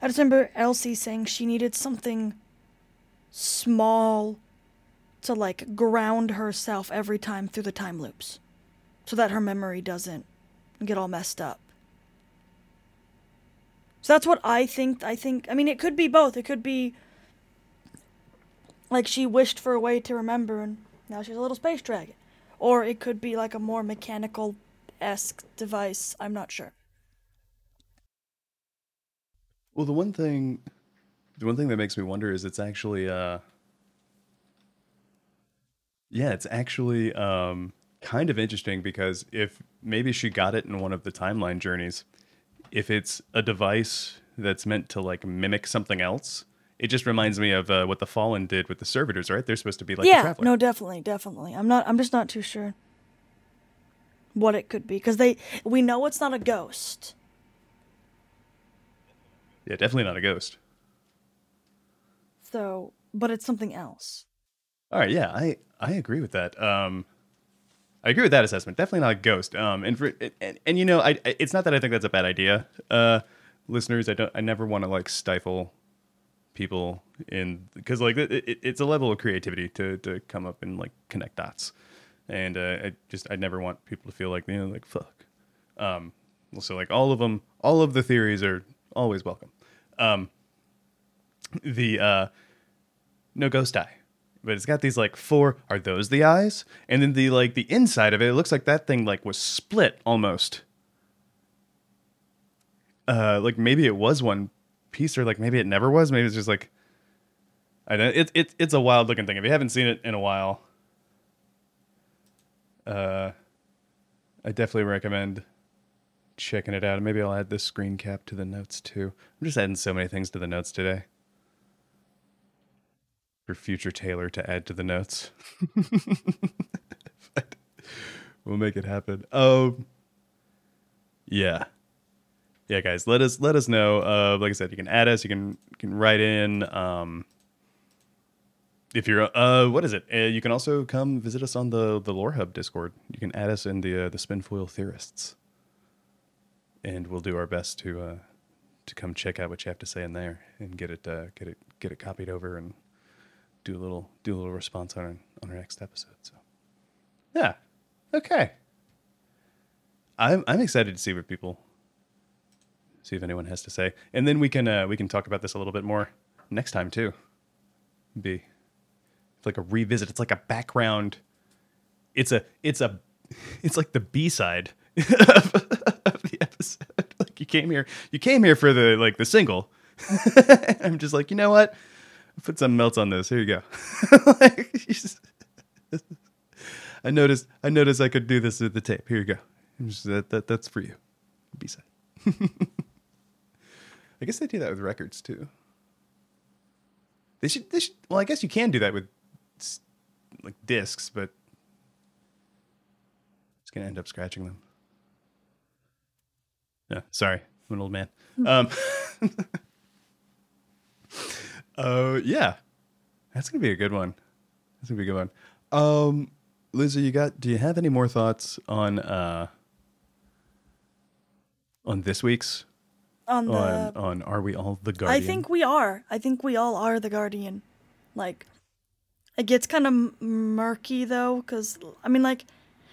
I just remember Elsie saying she needed something small to like ground herself every time through the time loops so that her memory doesn't get all messed up. So that's what I think. I think, I mean, it could be both. It could be like she wished for a way to remember and now she's a little space dragon. Or it could be like a more mechanical esque device. I'm not sure. Well, the one thing, the one thing that makes me wonder is it's actually, uh, yeah, it's actually um, kind of interesting because if maybe she got it in one of the timeline journeys, if it's a device that's meant to like mimic something else, it just reminds me of uh, what the Fallen did with the servitors, right? They're supposed to be like a yeah, traveler. no, definitely, definitely. I'm not. I'm just not too sure what it could be because they. We know it's not a ghost. Yeah, definitely not a ghost. So, but it's something else. All right, yeah, I I agree with that. Um, I agree with that assessment. Definitely not a ghost. Um, and for and, and you know, I- it's not that I think that's a bad idea. Uh, listeners, I don't. I never want to like stifle people in because like it, it, it's a level of creativity to to come up and like connect dots and uh, I just I never want people to feel like you know like fuck. Um, so like all of them, all of the theories are always welcome. Um, the uh, no ghost eye, but it's got these like four. Are those the eyes? And then the like the inside of it, it looks like that thing like was split almost. Uh, like maybe it was one piece, or like maybe it never was. Maybe it's just like. I know it's it's it's a wild looking thing. If you haven't seen it in a while, uh, I definitely recommend checking it out. Maybe I'll add this screen cap to the notes too. I'm just adding so many things to the notes today. For future Taylor to add to the notes. *laughs* We'll make it happen. Um Yeah. Yeah, guys, let us let us know. Uh like I said, you can add us, you can you can write in. Um if you're uh what is it uh, you can also come visit us on the the lore hub discord you can add us in the uh, the spinfoil theorists and we'll do our best to uh to come check out what you have to say in there and get it uh get it get it copied over and do a little do a little response on on our next episode so yeah okay i'm i'm excited to see what people see if anyone has to say and then we can uh we can talk about this a little bit more next time too be it's like a revisit. It's like a background. It's a it's a *laughs* it's like the B side *laughs* of, of the episode. *laughs* Like you came here, you came here for the like the single. I'm just like, you know what? Put some melts on this. Here you go. like, just- I noticed. I noticed I could do this with the tape. Here you go. Just, that, that that's for you. B side. I guess they do that with records too. They should. They should. Well, I guess you can do that with like discs, but it's gonna end up scratching them. Yeah, sorry, I'm an old man. *laughs* Um, *laughs* uh, yeah, that's gonna be a good one. That's gonna be a good one. Um, Lizzie, you got? Do you have any more thoughts on uh on this week's On the, on on Are We All the Guardian? I think we are. I think we all are the guardian. Like, it gets kind of murky though, because I mean, like,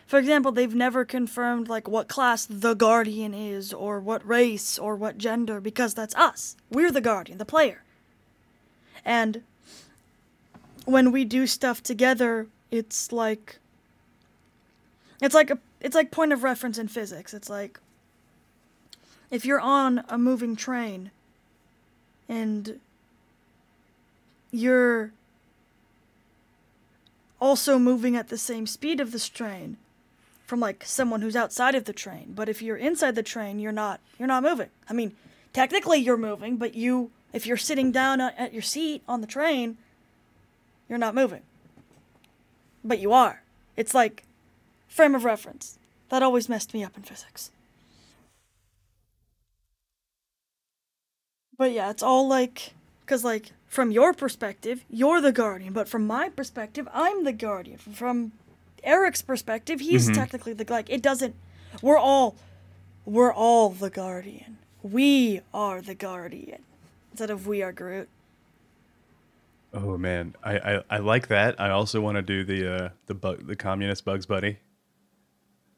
for example, they've never confirmed like what class the guardian is, or what race, or what gender, because that's us. We're the guardian, the player. And when we do stuff together, it's like it's like a it's like point of reference in physics. It's like if you're on a moving train and you're also moving at the same speed of this train from like someone who's outside of the train but if you're inside the train you're not you're not moving. I mean technically you're moving but you if you're sitting down at at your seat on the train you're not moving. But you are. It's like frame of reference. That always messed me up in physics But yeah, it's all like, because like from your perspective, you're the guardian, but from my perspective, I'm the guardian. From Eric's perspective, he's technically the like. It doesn't. We're all, we're all the guardian. We are the guardian instead of we are Groot. Oh man, I, I, I like that. I also want to do the uh, the bug the communist Bugs Bunny.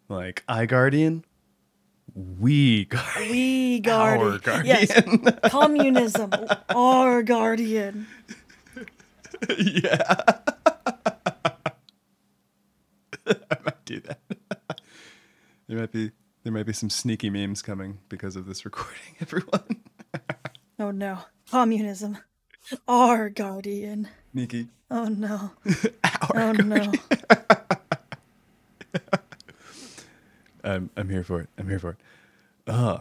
Like I Guardian, we guardian. We *laughs* Our guardian. guardian. Yes, *laughs* communism. Our guardian. yeah. *laughs* I might do that. there might be there might be some sneaky memes coming because of this recording, everyone. Oh no, communism. Our guardian. Sneaky. Oh no. Our Oh no. I'm I'm here for it. I'm here for it. Uh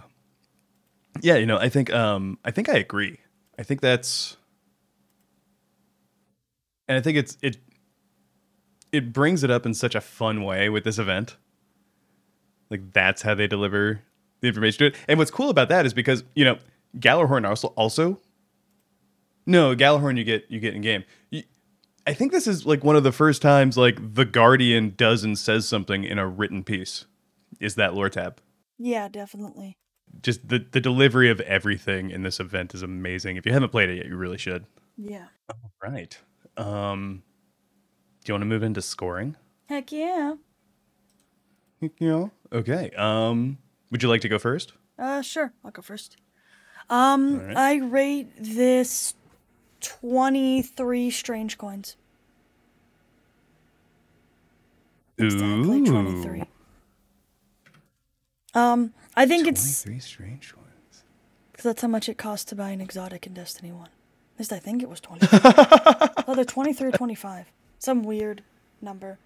yeah, you know, I think um I think I agree. I think that's and I think it's it it brings it up in such a fun way with this event. Like that's how they deliver the information to it. And what's cool about that is because, you know, Gjallarhorn also also No, Gjallarhorn you get you get in game. You, I think this is like one of the first times like the Guardian does and says something in a written piece. Is that lore tab? Yeah, definitely. Just the the delivery of everything in this event is amazing. If you haven't played it yet, you really should. Yeah. Right. Um do you want to move into scoring? Heck yeah. You know. Okay. Um, would you like to go first? Uh, sure. I'll go first. Um, Alright. I rate this 23 strange coins. Exactly 23. Um, I think it's Twenty-three strange ones. because that's how much it costs to buy an exotic in Destiny 1. At least I think it was 20. *laughs* Either 23 or 25. Some weird number.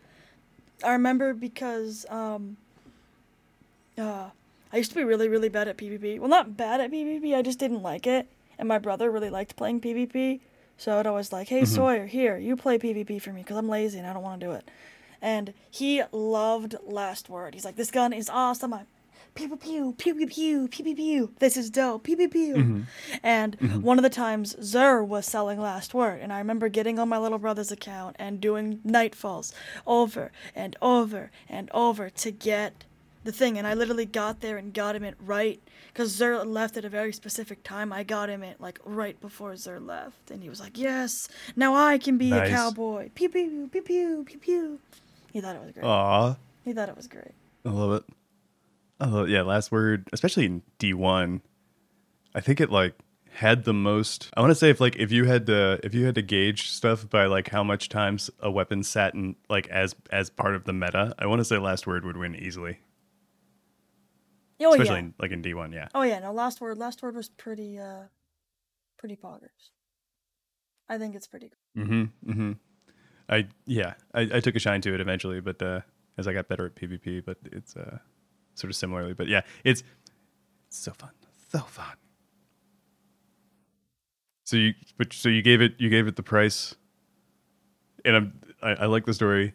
I remember because um, uh, I used to be really, really bad at PvP. Well, not bad at PvP, I just didn't like it. And my brother really liked playing PvP. So I'd always like, hey, Sawyer, here, you play PvP for me because I'm lazy and I don't want to do it. And he loved Last Word. He's like, this gun is awesome. I pew pew pew pew pew pew pew pew. This is dope. Pew pew pew. Mm-hmm. And mm-hmm. one of the times Xur was selling Last Word, and I remember getting on my little brother's account and doing Nightfalls over and over and over to get the thing. And I literally got there and got him it right because Xur left at a very specific time. I got him it like right before Xur left, and he was like, "Yes, now I can be nice. a cowboy." Pew pew pew pew pew pew. He thought it was great. Aww. He thought it was great. I love it. Love yeah. Last word, especially in D one, I think it like had the most. I want to say if like if you had to if you had to gauge stuff by like how much times a weapon sat in like as as part of the meta, I want to say last word would win easily, Oh especially yeah. in, like in D one. Yeah. Oh yeah. No, last word. Last word was pretty. uh Pretty poggers. I think it's pretty. good. Mm-hmm. Mm-hmm. I yeah, I, I took a shine to it eventually, but uh, as I got better at PvP, but it's uh, sort of similarly. But yeah, it's, it's so fun, so fun. So you but so you gave it you gave it the price, and I'm I, I like the story.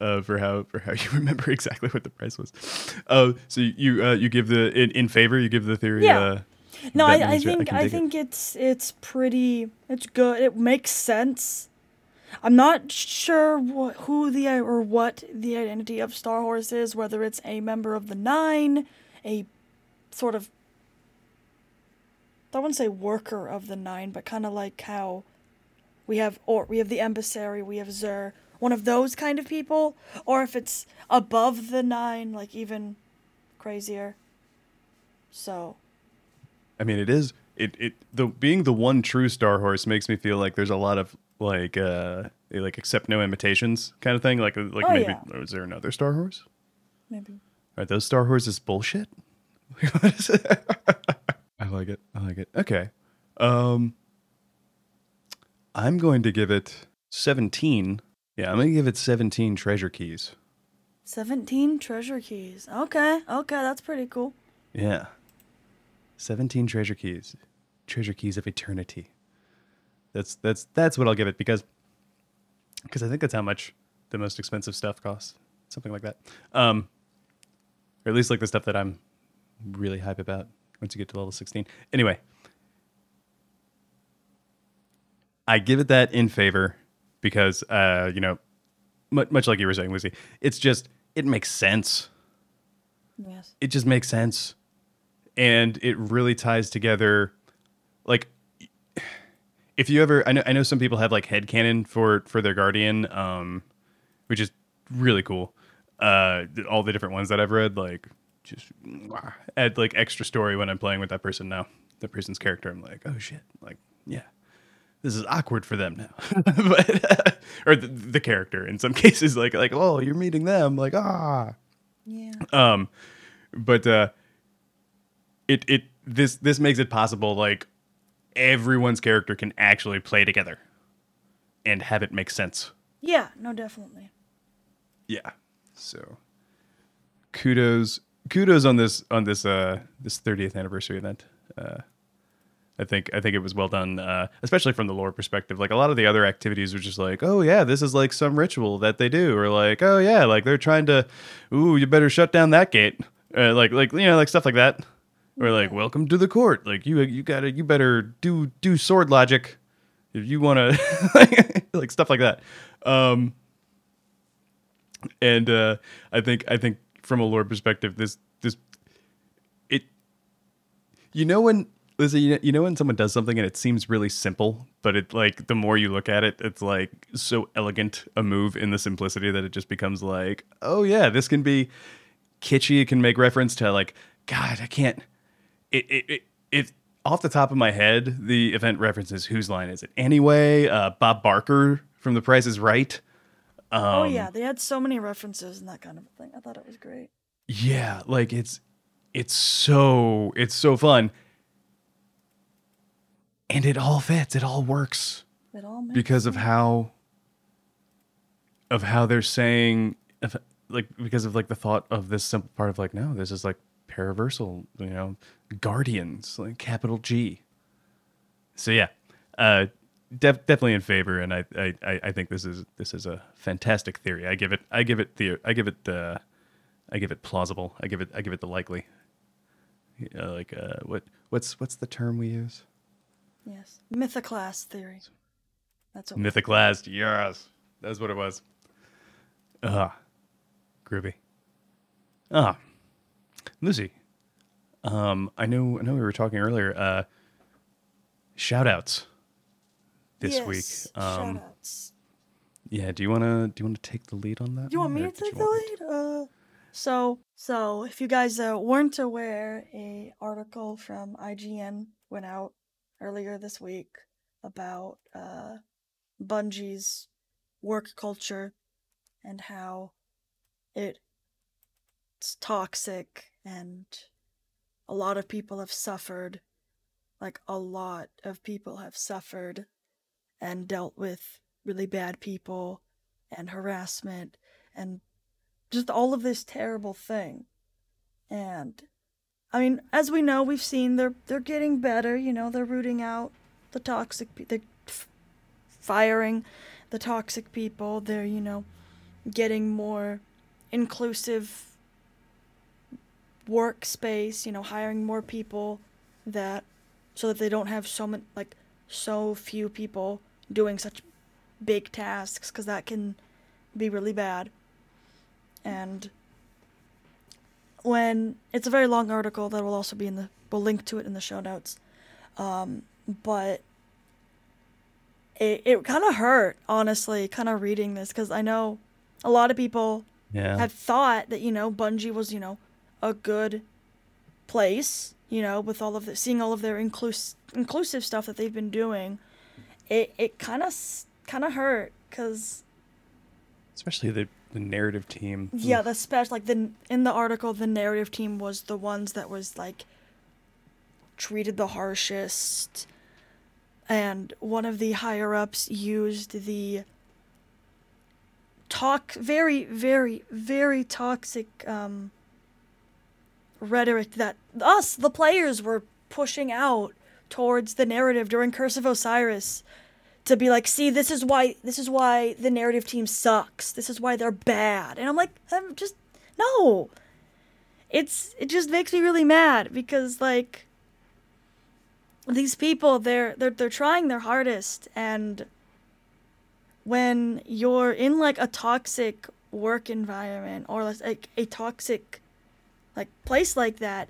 Uh, for how for how *laughs* you remember exactly what the price was, uh, so you uh, you give the in, in favor you give the theory. Yeah. Uh, No, I, I think can I, dig it. think it's it's pretty. It's good. It makes sense. I'm not sure wh- who the or what the identity of Star Horse is. Whether it's a member of the Nine, a sort of I wouldn't say worker of the Nine, but kind of like how we have or we have the emissary, we have Xur, one of those kind of people, or if it's above the Nine, like even crazier. So I mean, it is it it the being the one true Star Horse makes me feel like there's a lot of like uh like accept no imitations kind of thing. Like like Oh, maybe yeah. is there another Star Horse? maybe. Are those Star Horses bullshit? What is it? I like it. I like it. Okay. Um I'm going to give it 17. Yeah, I'm going to give it 17 treasure keys. 17 treasure keys. Okay, okay, that's pretty cool. Yeah. 17 treasure keys. Treasure keys of eternity. That's that's that's what I'll give it because because I think that's how much the most expensive stuff costs. Something like that. Um or at least like the stuff that I'm really hype about once you get to level 16. Anyway, I give it that in favor because uh, you know, much, much like you were saying, Lucy, it's just it makes sense Yes. it just makes sense and it really ties together like if you ever I know I know some people have like head headcanon for for their guardian um which is really cool. Uh all the different ones that I've read like just add like extra story when I'm playing with that person now. The person's character I'm like oh shit. Like yeah. This is awkward for them now. *laughs* But *laughs* or the, the character in some *laughs* cases like like oh you're meeting them. Like ah. Yeah. um but uh it it this this makes it possible like everyone's character can actually play together and have it make sense Yeah, no, definitely. yeah so kudos kudos on this on this uh this 30th anniversary event uh I think I think it was well done, uh, especially from the lore perspective. Like a lot of the other activities were just like, oh yeah, this is like some ritual that they do, or like, oh yeah, like they're trying to, ooh, you better shut down that gate, uh, like like you know like stuff like that, or like welcome to the court, like you you gotta you better do do sword logic if you want to, *laughs* like stuff like that. Um, and uh, I think I think from a lore perspective, this this it you know when Lizzie, you know, you know when someone does something and it seems really simple, but it like the more you look at it, it's like so elegant a move in the simplicity that it just becomes like, oh yeah, this can be kitschy it can make reference to like God, I can't. It it it, it off the top of my head, the event references whose line is it anyway? Uh, Bob Barker from The Price is Right. oh Um, yeah, they had so many references and that kind of thing. I thought it was great. Yeah, like it's it's so it's so fun. And it all fits. It all works It all makes because of how of how they're saying of, like because of like the thought of this simple part of like no, this is like paraversal, you know, guardians, like capital G. So yeah, uh def- definitely in favor and I, I I- think this is this is a fantastic theory. I give it I give it the I give it the I give it plausible. I give it I give it the likely. Uh, like uh, what what's what's the term we use? yes, mythoclast theory. That's what Mythoclast. Yes, that's what it was. Ah, groovy. Ah, Lucy. Um, I know I know we were talking earlier. Uh, shout outs this yes, week. Um, shoutouts. yeah. Do you wanna do you wanna take the lead on that? You want me to take the want lead? Uh, so, so if you guys uh, weren't aware, a article from IGN went out earlier this week about uh, Bungie's work culture and how it's toxic and a lot of people have suffered. Like a lot of people have suffered and dealt with really bad people and harassment and just all of this terrible thing. And I mean, as we know, we've seen they're they're getting better. You know, they're rooting out the toxic. They're f- firing the toxic people. They're you know getting more inclusive workspace. You know, hiring more people that so that they don't have so many like so few people doing such big tasks because that can be really bad. And when it's a very long article that will also be in the we'll link to it in the show notes. Um, but it it kind of hurt honestly, kind of reading this because I know a lot of people Yeah. had thought that you know Bungie was you know a good place, you know, with all of the seeing all of their inclus- inclusive stuff that they've been doing. It it kind of kind of hurt because Especially the the narrative team. yeah, the special like the in the article the narrative team was the ones that was like treated the harshest and one of the higher ups used the talk very very very toxic um rhetoric that us the players were pushing out towards the narrative during curse of osiris to be like see this is why this is why the narrative team sucks. This is why they're bad. And i'm like i'm just no. It's it just makes me really mad because like these people they're they're they're trying their hardest. And when you're in like a toxic work environment or like a toxic like place like that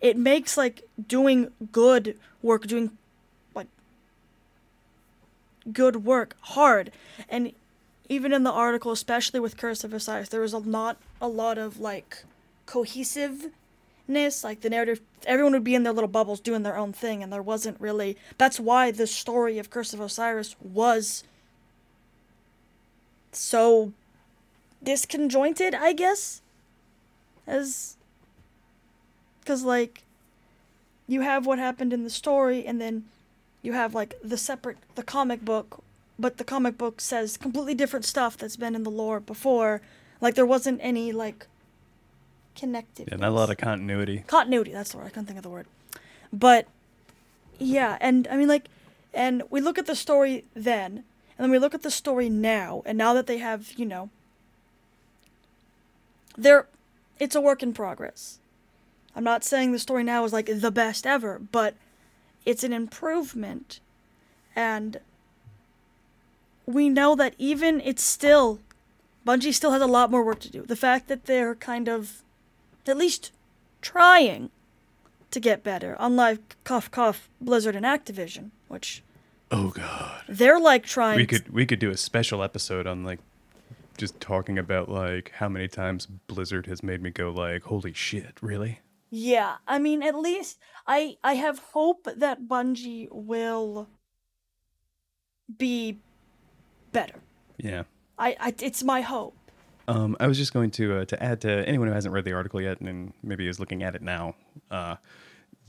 it makes like doing good work doing like good work hard. And even in the article especially with curse of osiris there was a not a lot of like cohesiveness. Like the narrative everyone would be in their little bubbles doing their own thing and there wasn't really that's why the story of curse of osiris was so disconjointed i guess as because like you have what happened in the story and then you have like the separate the comic book but the comic book says completely different stuff that's been in the lore before. Like there wasn't any like connected Yeah, not a lot of continuity. continuity that's the word i couldn't think of the word. But yeah and i mean like and we look at the story then and then we look at the story now and now that they have you know they're it's a work in progress i'm not saying the story now is like the best ever but it's an improvement and we know that even it's still bungie still has a lot more work to do the fact that they're kind of at least trying to get better unlike cough cough blizzard and activision which Oh god. they're like trying We could we could do a special episode on like just talking about like how many times Blizzard has made me go like, "Holy shit, really?" Yeah, I mean, at least I I have hope that Bungie will be better. Yeah. I, I it's my hope. Um, I was just going to uh, to add to anyone who hasn't read the article yet and maybe is looking at it now. Uh,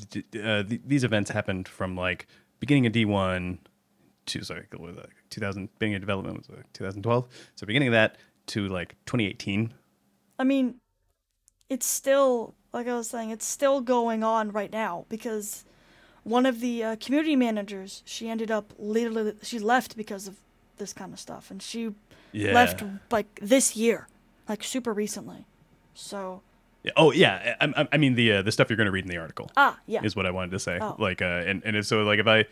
d- uh, th- these events happened from like beginning of D one to sorry, that, 2000 beginning of development was like 2012. So beginning of that to like 2018. I mean, it's still like I was saying, it's still going on right now because one of the uh, community managers, she ended up literally she left because of this kind of stuff, and she Yeah. left like this year, like super recently. So Yeah, Oh yeah, I, I, I mean the uh, the stuff you're going to read in the article. ah yeah, is what I wanted to say. Oh. Like, uh, and and if so, like, if I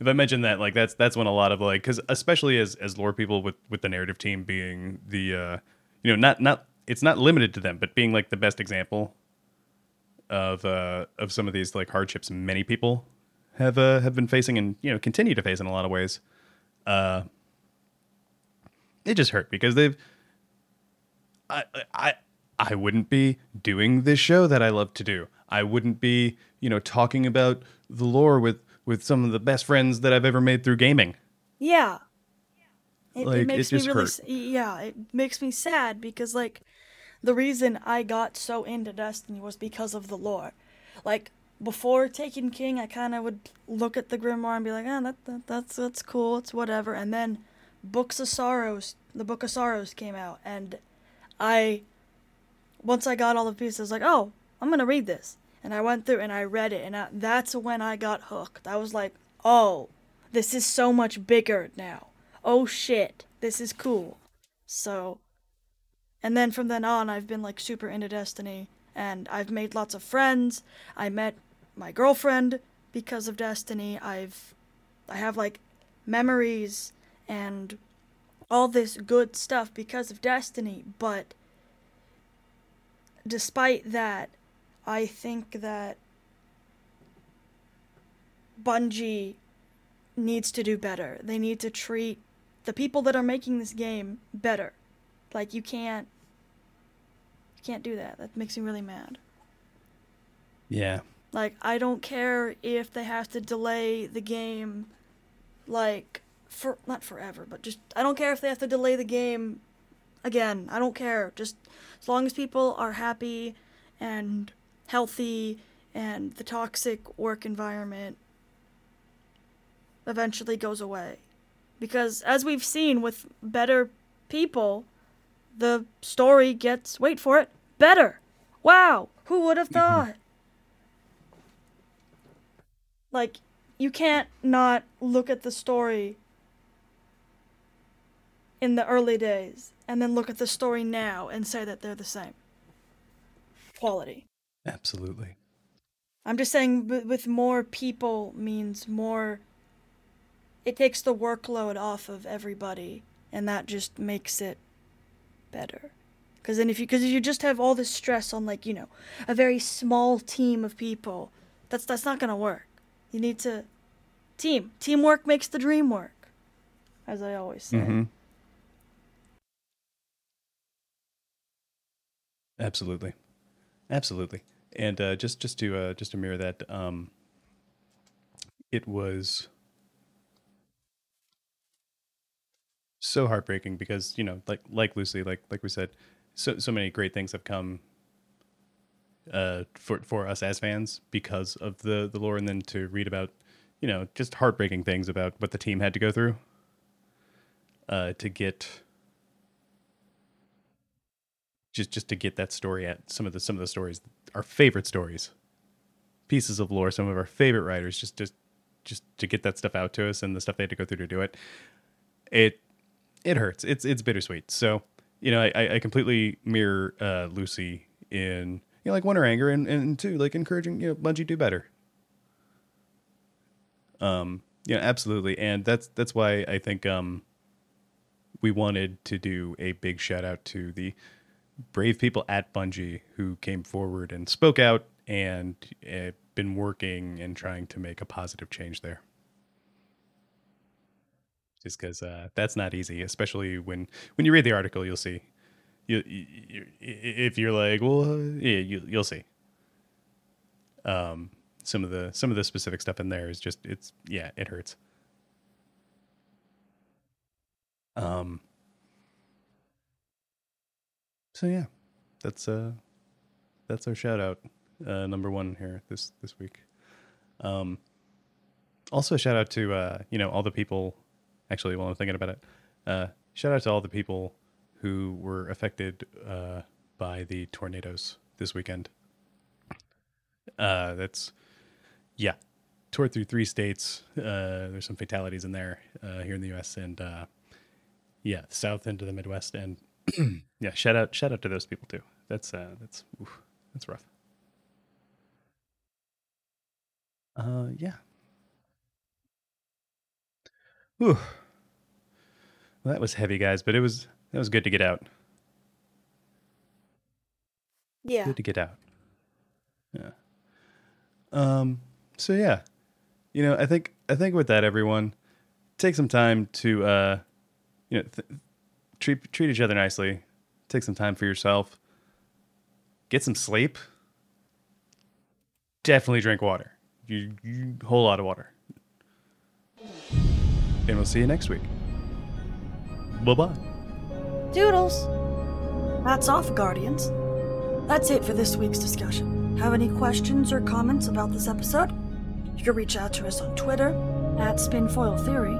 if I mention that, like, that's that's when a lot of like, because especially as as lore people with with the narrative team being the, uh, you know, not not it's not limited to them, but being like the best example of uh of some of these like hardships many people have uh have been facing and you know continue to face in a lot of ways. Uh, it just hurt because they've I I I wouldn't be doing this show that I love to do. I wouldn't be, you know, talking about the lore with with some of the best friends that I've ever made through gaming. yeah. It, Like, it it me just really hurt. yeah. It makes me sad because like the reason I got so into Destiny was because of the lore. Like before Taken King, I kind of would look at the Grimoire and be like, "Ah, that, that that's that's cool. It's whatever." And then Books of Sorrows, the Book of Sorrows came out, and I once I got all the pieces, I was like, "Oh, I'm gonna read this." And I went through and I read it, and I, that's when I got hooked. I was like, "Oh, this is so much bigger now. Oh shit, this is cool." So, and then from then on, I've been like super into Destiny, and I've made lots of friends. I met my girlfriend because of Destiny. I've, I have like memories and all this good stuff because of Destiny, but despite that, I think that Bungie needs to do better. They need to treat the people that are making this game better. Like you can't can't do that. That makes me really mad. Yeah. Like I don't care if they have to delay the game like for not forever, but just I don't care if they have to delay the game again. I don't care. Just as long as people are happy and healthy and the toxic work environment eventually goes away. Because as we've seen with better people, the story gets wait for it, better. Wow, who would have mm-hmm. thought? Like you can't not look at the story in the early days and then look at the story now and say that they're the same quality. Absolutely. I'm just saying w- with more people means more it takes the workload off of everybody and that just makes it better. Cuz then if you cuz if you just have all this stress on like, you know, a very small team of people, that's that's not going to work. You need to team. Teamwork makes the dream work. As I always say. hmm Absolutely. Absolutely. And uh, just just to uh, just to mirror that, um, it was so heartbreaking because you know, like like Lucy, like like we said, so so many great things have come uh, for for us as fans because of the the lore, and then to read about you know just heartbreaking things about what the team had to go through uh, to get just just to get that story at some of the some of the stories our favorite stories pieces of lore some of our favorite writers just just just to get that stuff out to us and the stuff they had to go through to do it. It it hurts. It's it's bittersweet. So you know i i completely mirror uh lucy in you know like one her anger and and two like encouraging you know bungie do better. Um yeah absolutely. And that's that's why i think um we wanted to do a big shout out to the brave people at Bungie who came forward and spoke out and uh, been working and trying to make a positive change there. Just because uh, that's not easy, especially when when you read the article, you'll see. You, you, if you're like, well, yeah, you, you'll see. Um, some of the some of the specific stuff in there is just it's yeah, it hurts. Um. So yeah, that's uh, that's our shout out, uh, number one here this this week. Um. Also, a shout out to uh, you know all the people. Actually, while I'm thinking about it, uh, shout out to all the people who were affected uh, by the tornadoes this weekend. Uh, that's yeah, tore through three states. Uh, there's some fatalities in there uh, here in the U.S. and uh, yeah, south into the Midwest. And *clears throat* yeah, shout out shout out to those people too. That's uh, that's oof, that's rough. Uh, yeah. Whew. Well, that was heavy, guys, but it was that was good to get out. Yeah. Good to get out. Yeah. Um. So yeah, you know, I think I think with that, everyone, take some time to uh, you know, th- treat treat each other nicely. Take some time for yourself. Get some sleep. Definitely drink water. You, you whole lot of water. And we'll see you next week. Bye bye. Doodles. That's off, Guardians. That's it for this week's discussion. Have any questions or comments about this episode? You can reach out to us on Twitter at Spinfoil Theory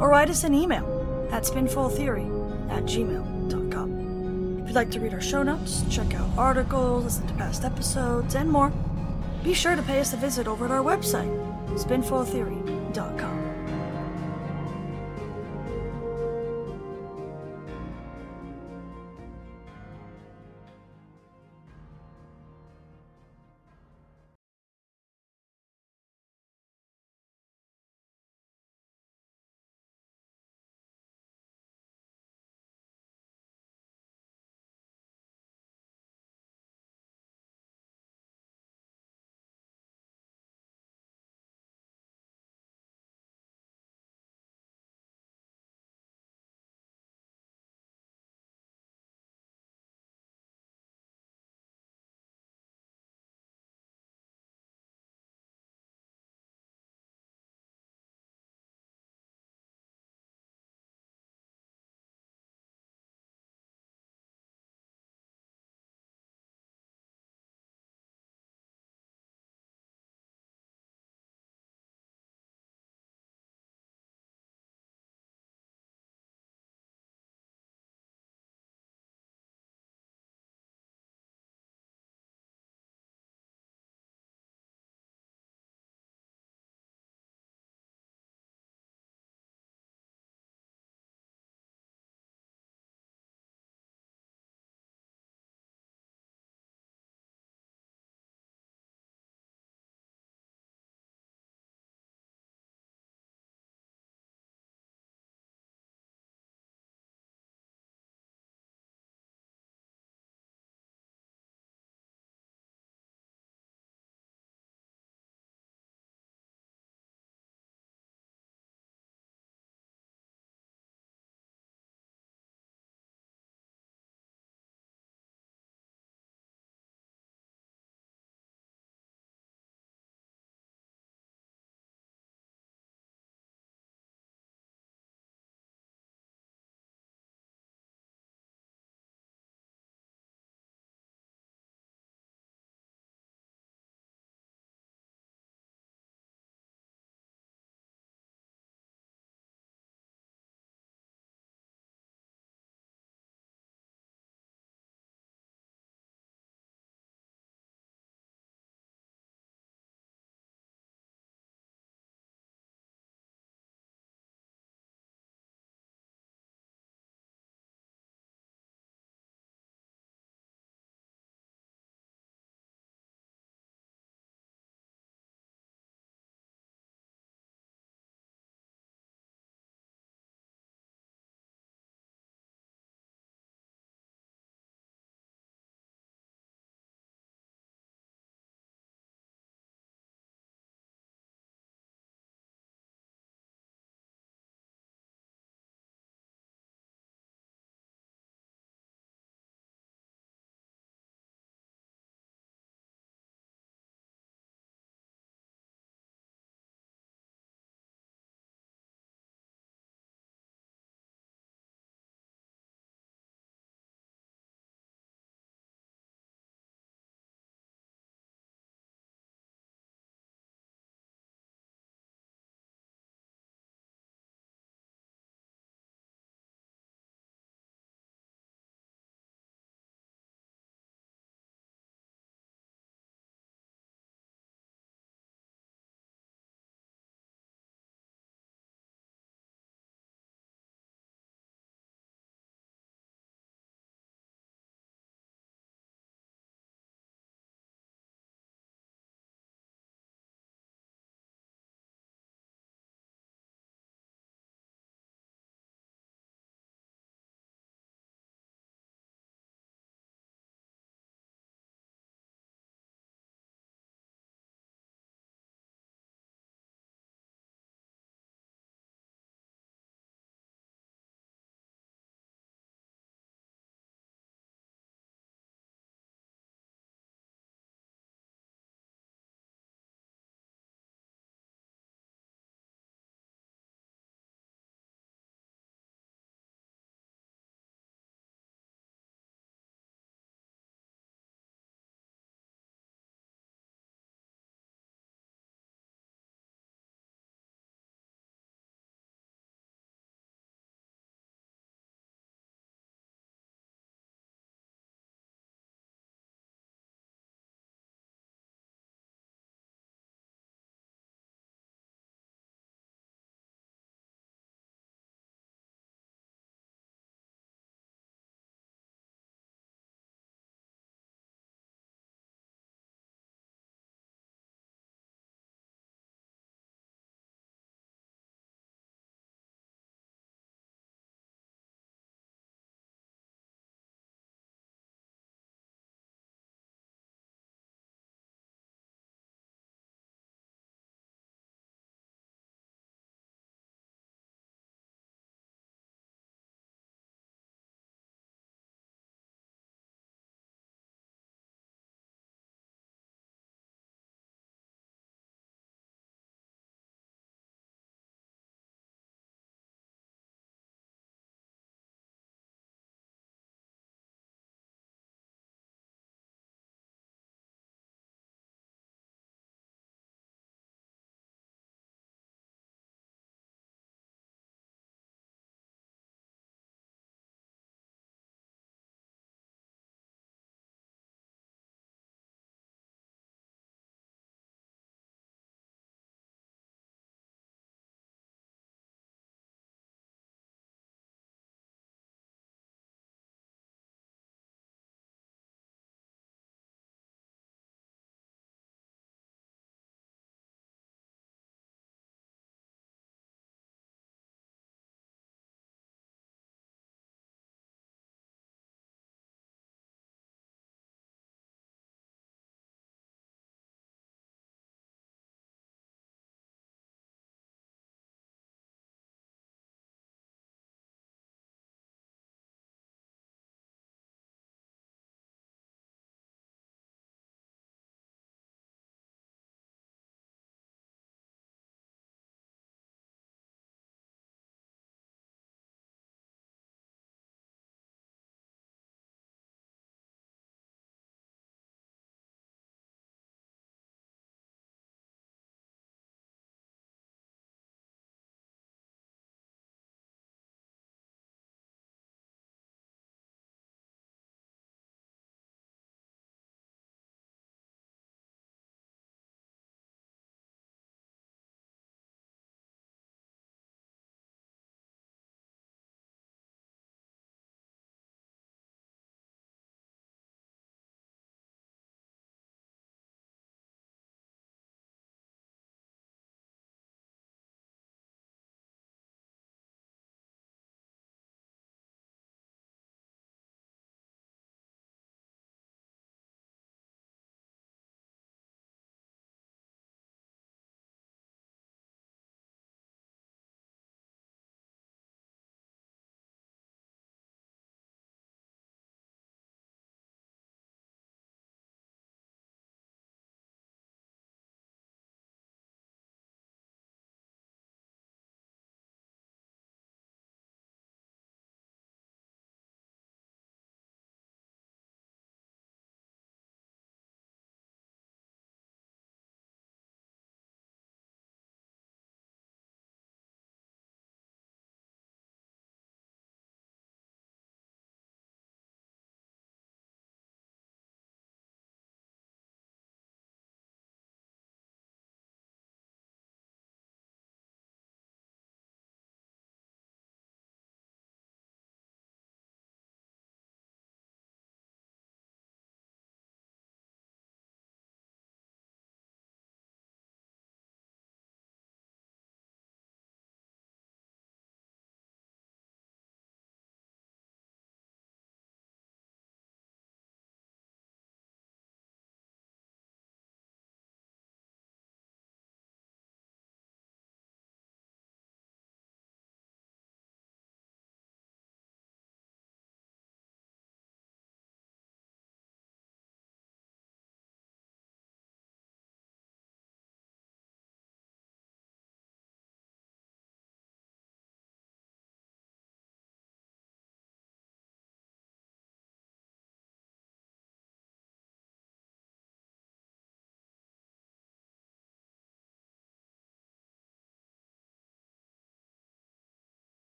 or write us an email at spinfoiltheory at gmail.com. If you'd like to read our show notes, check out articles, listen to past episodes, and more, be sure to pay us a visit over at our website, spinfoiltheory.com.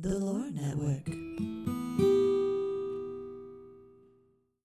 The Lore Network.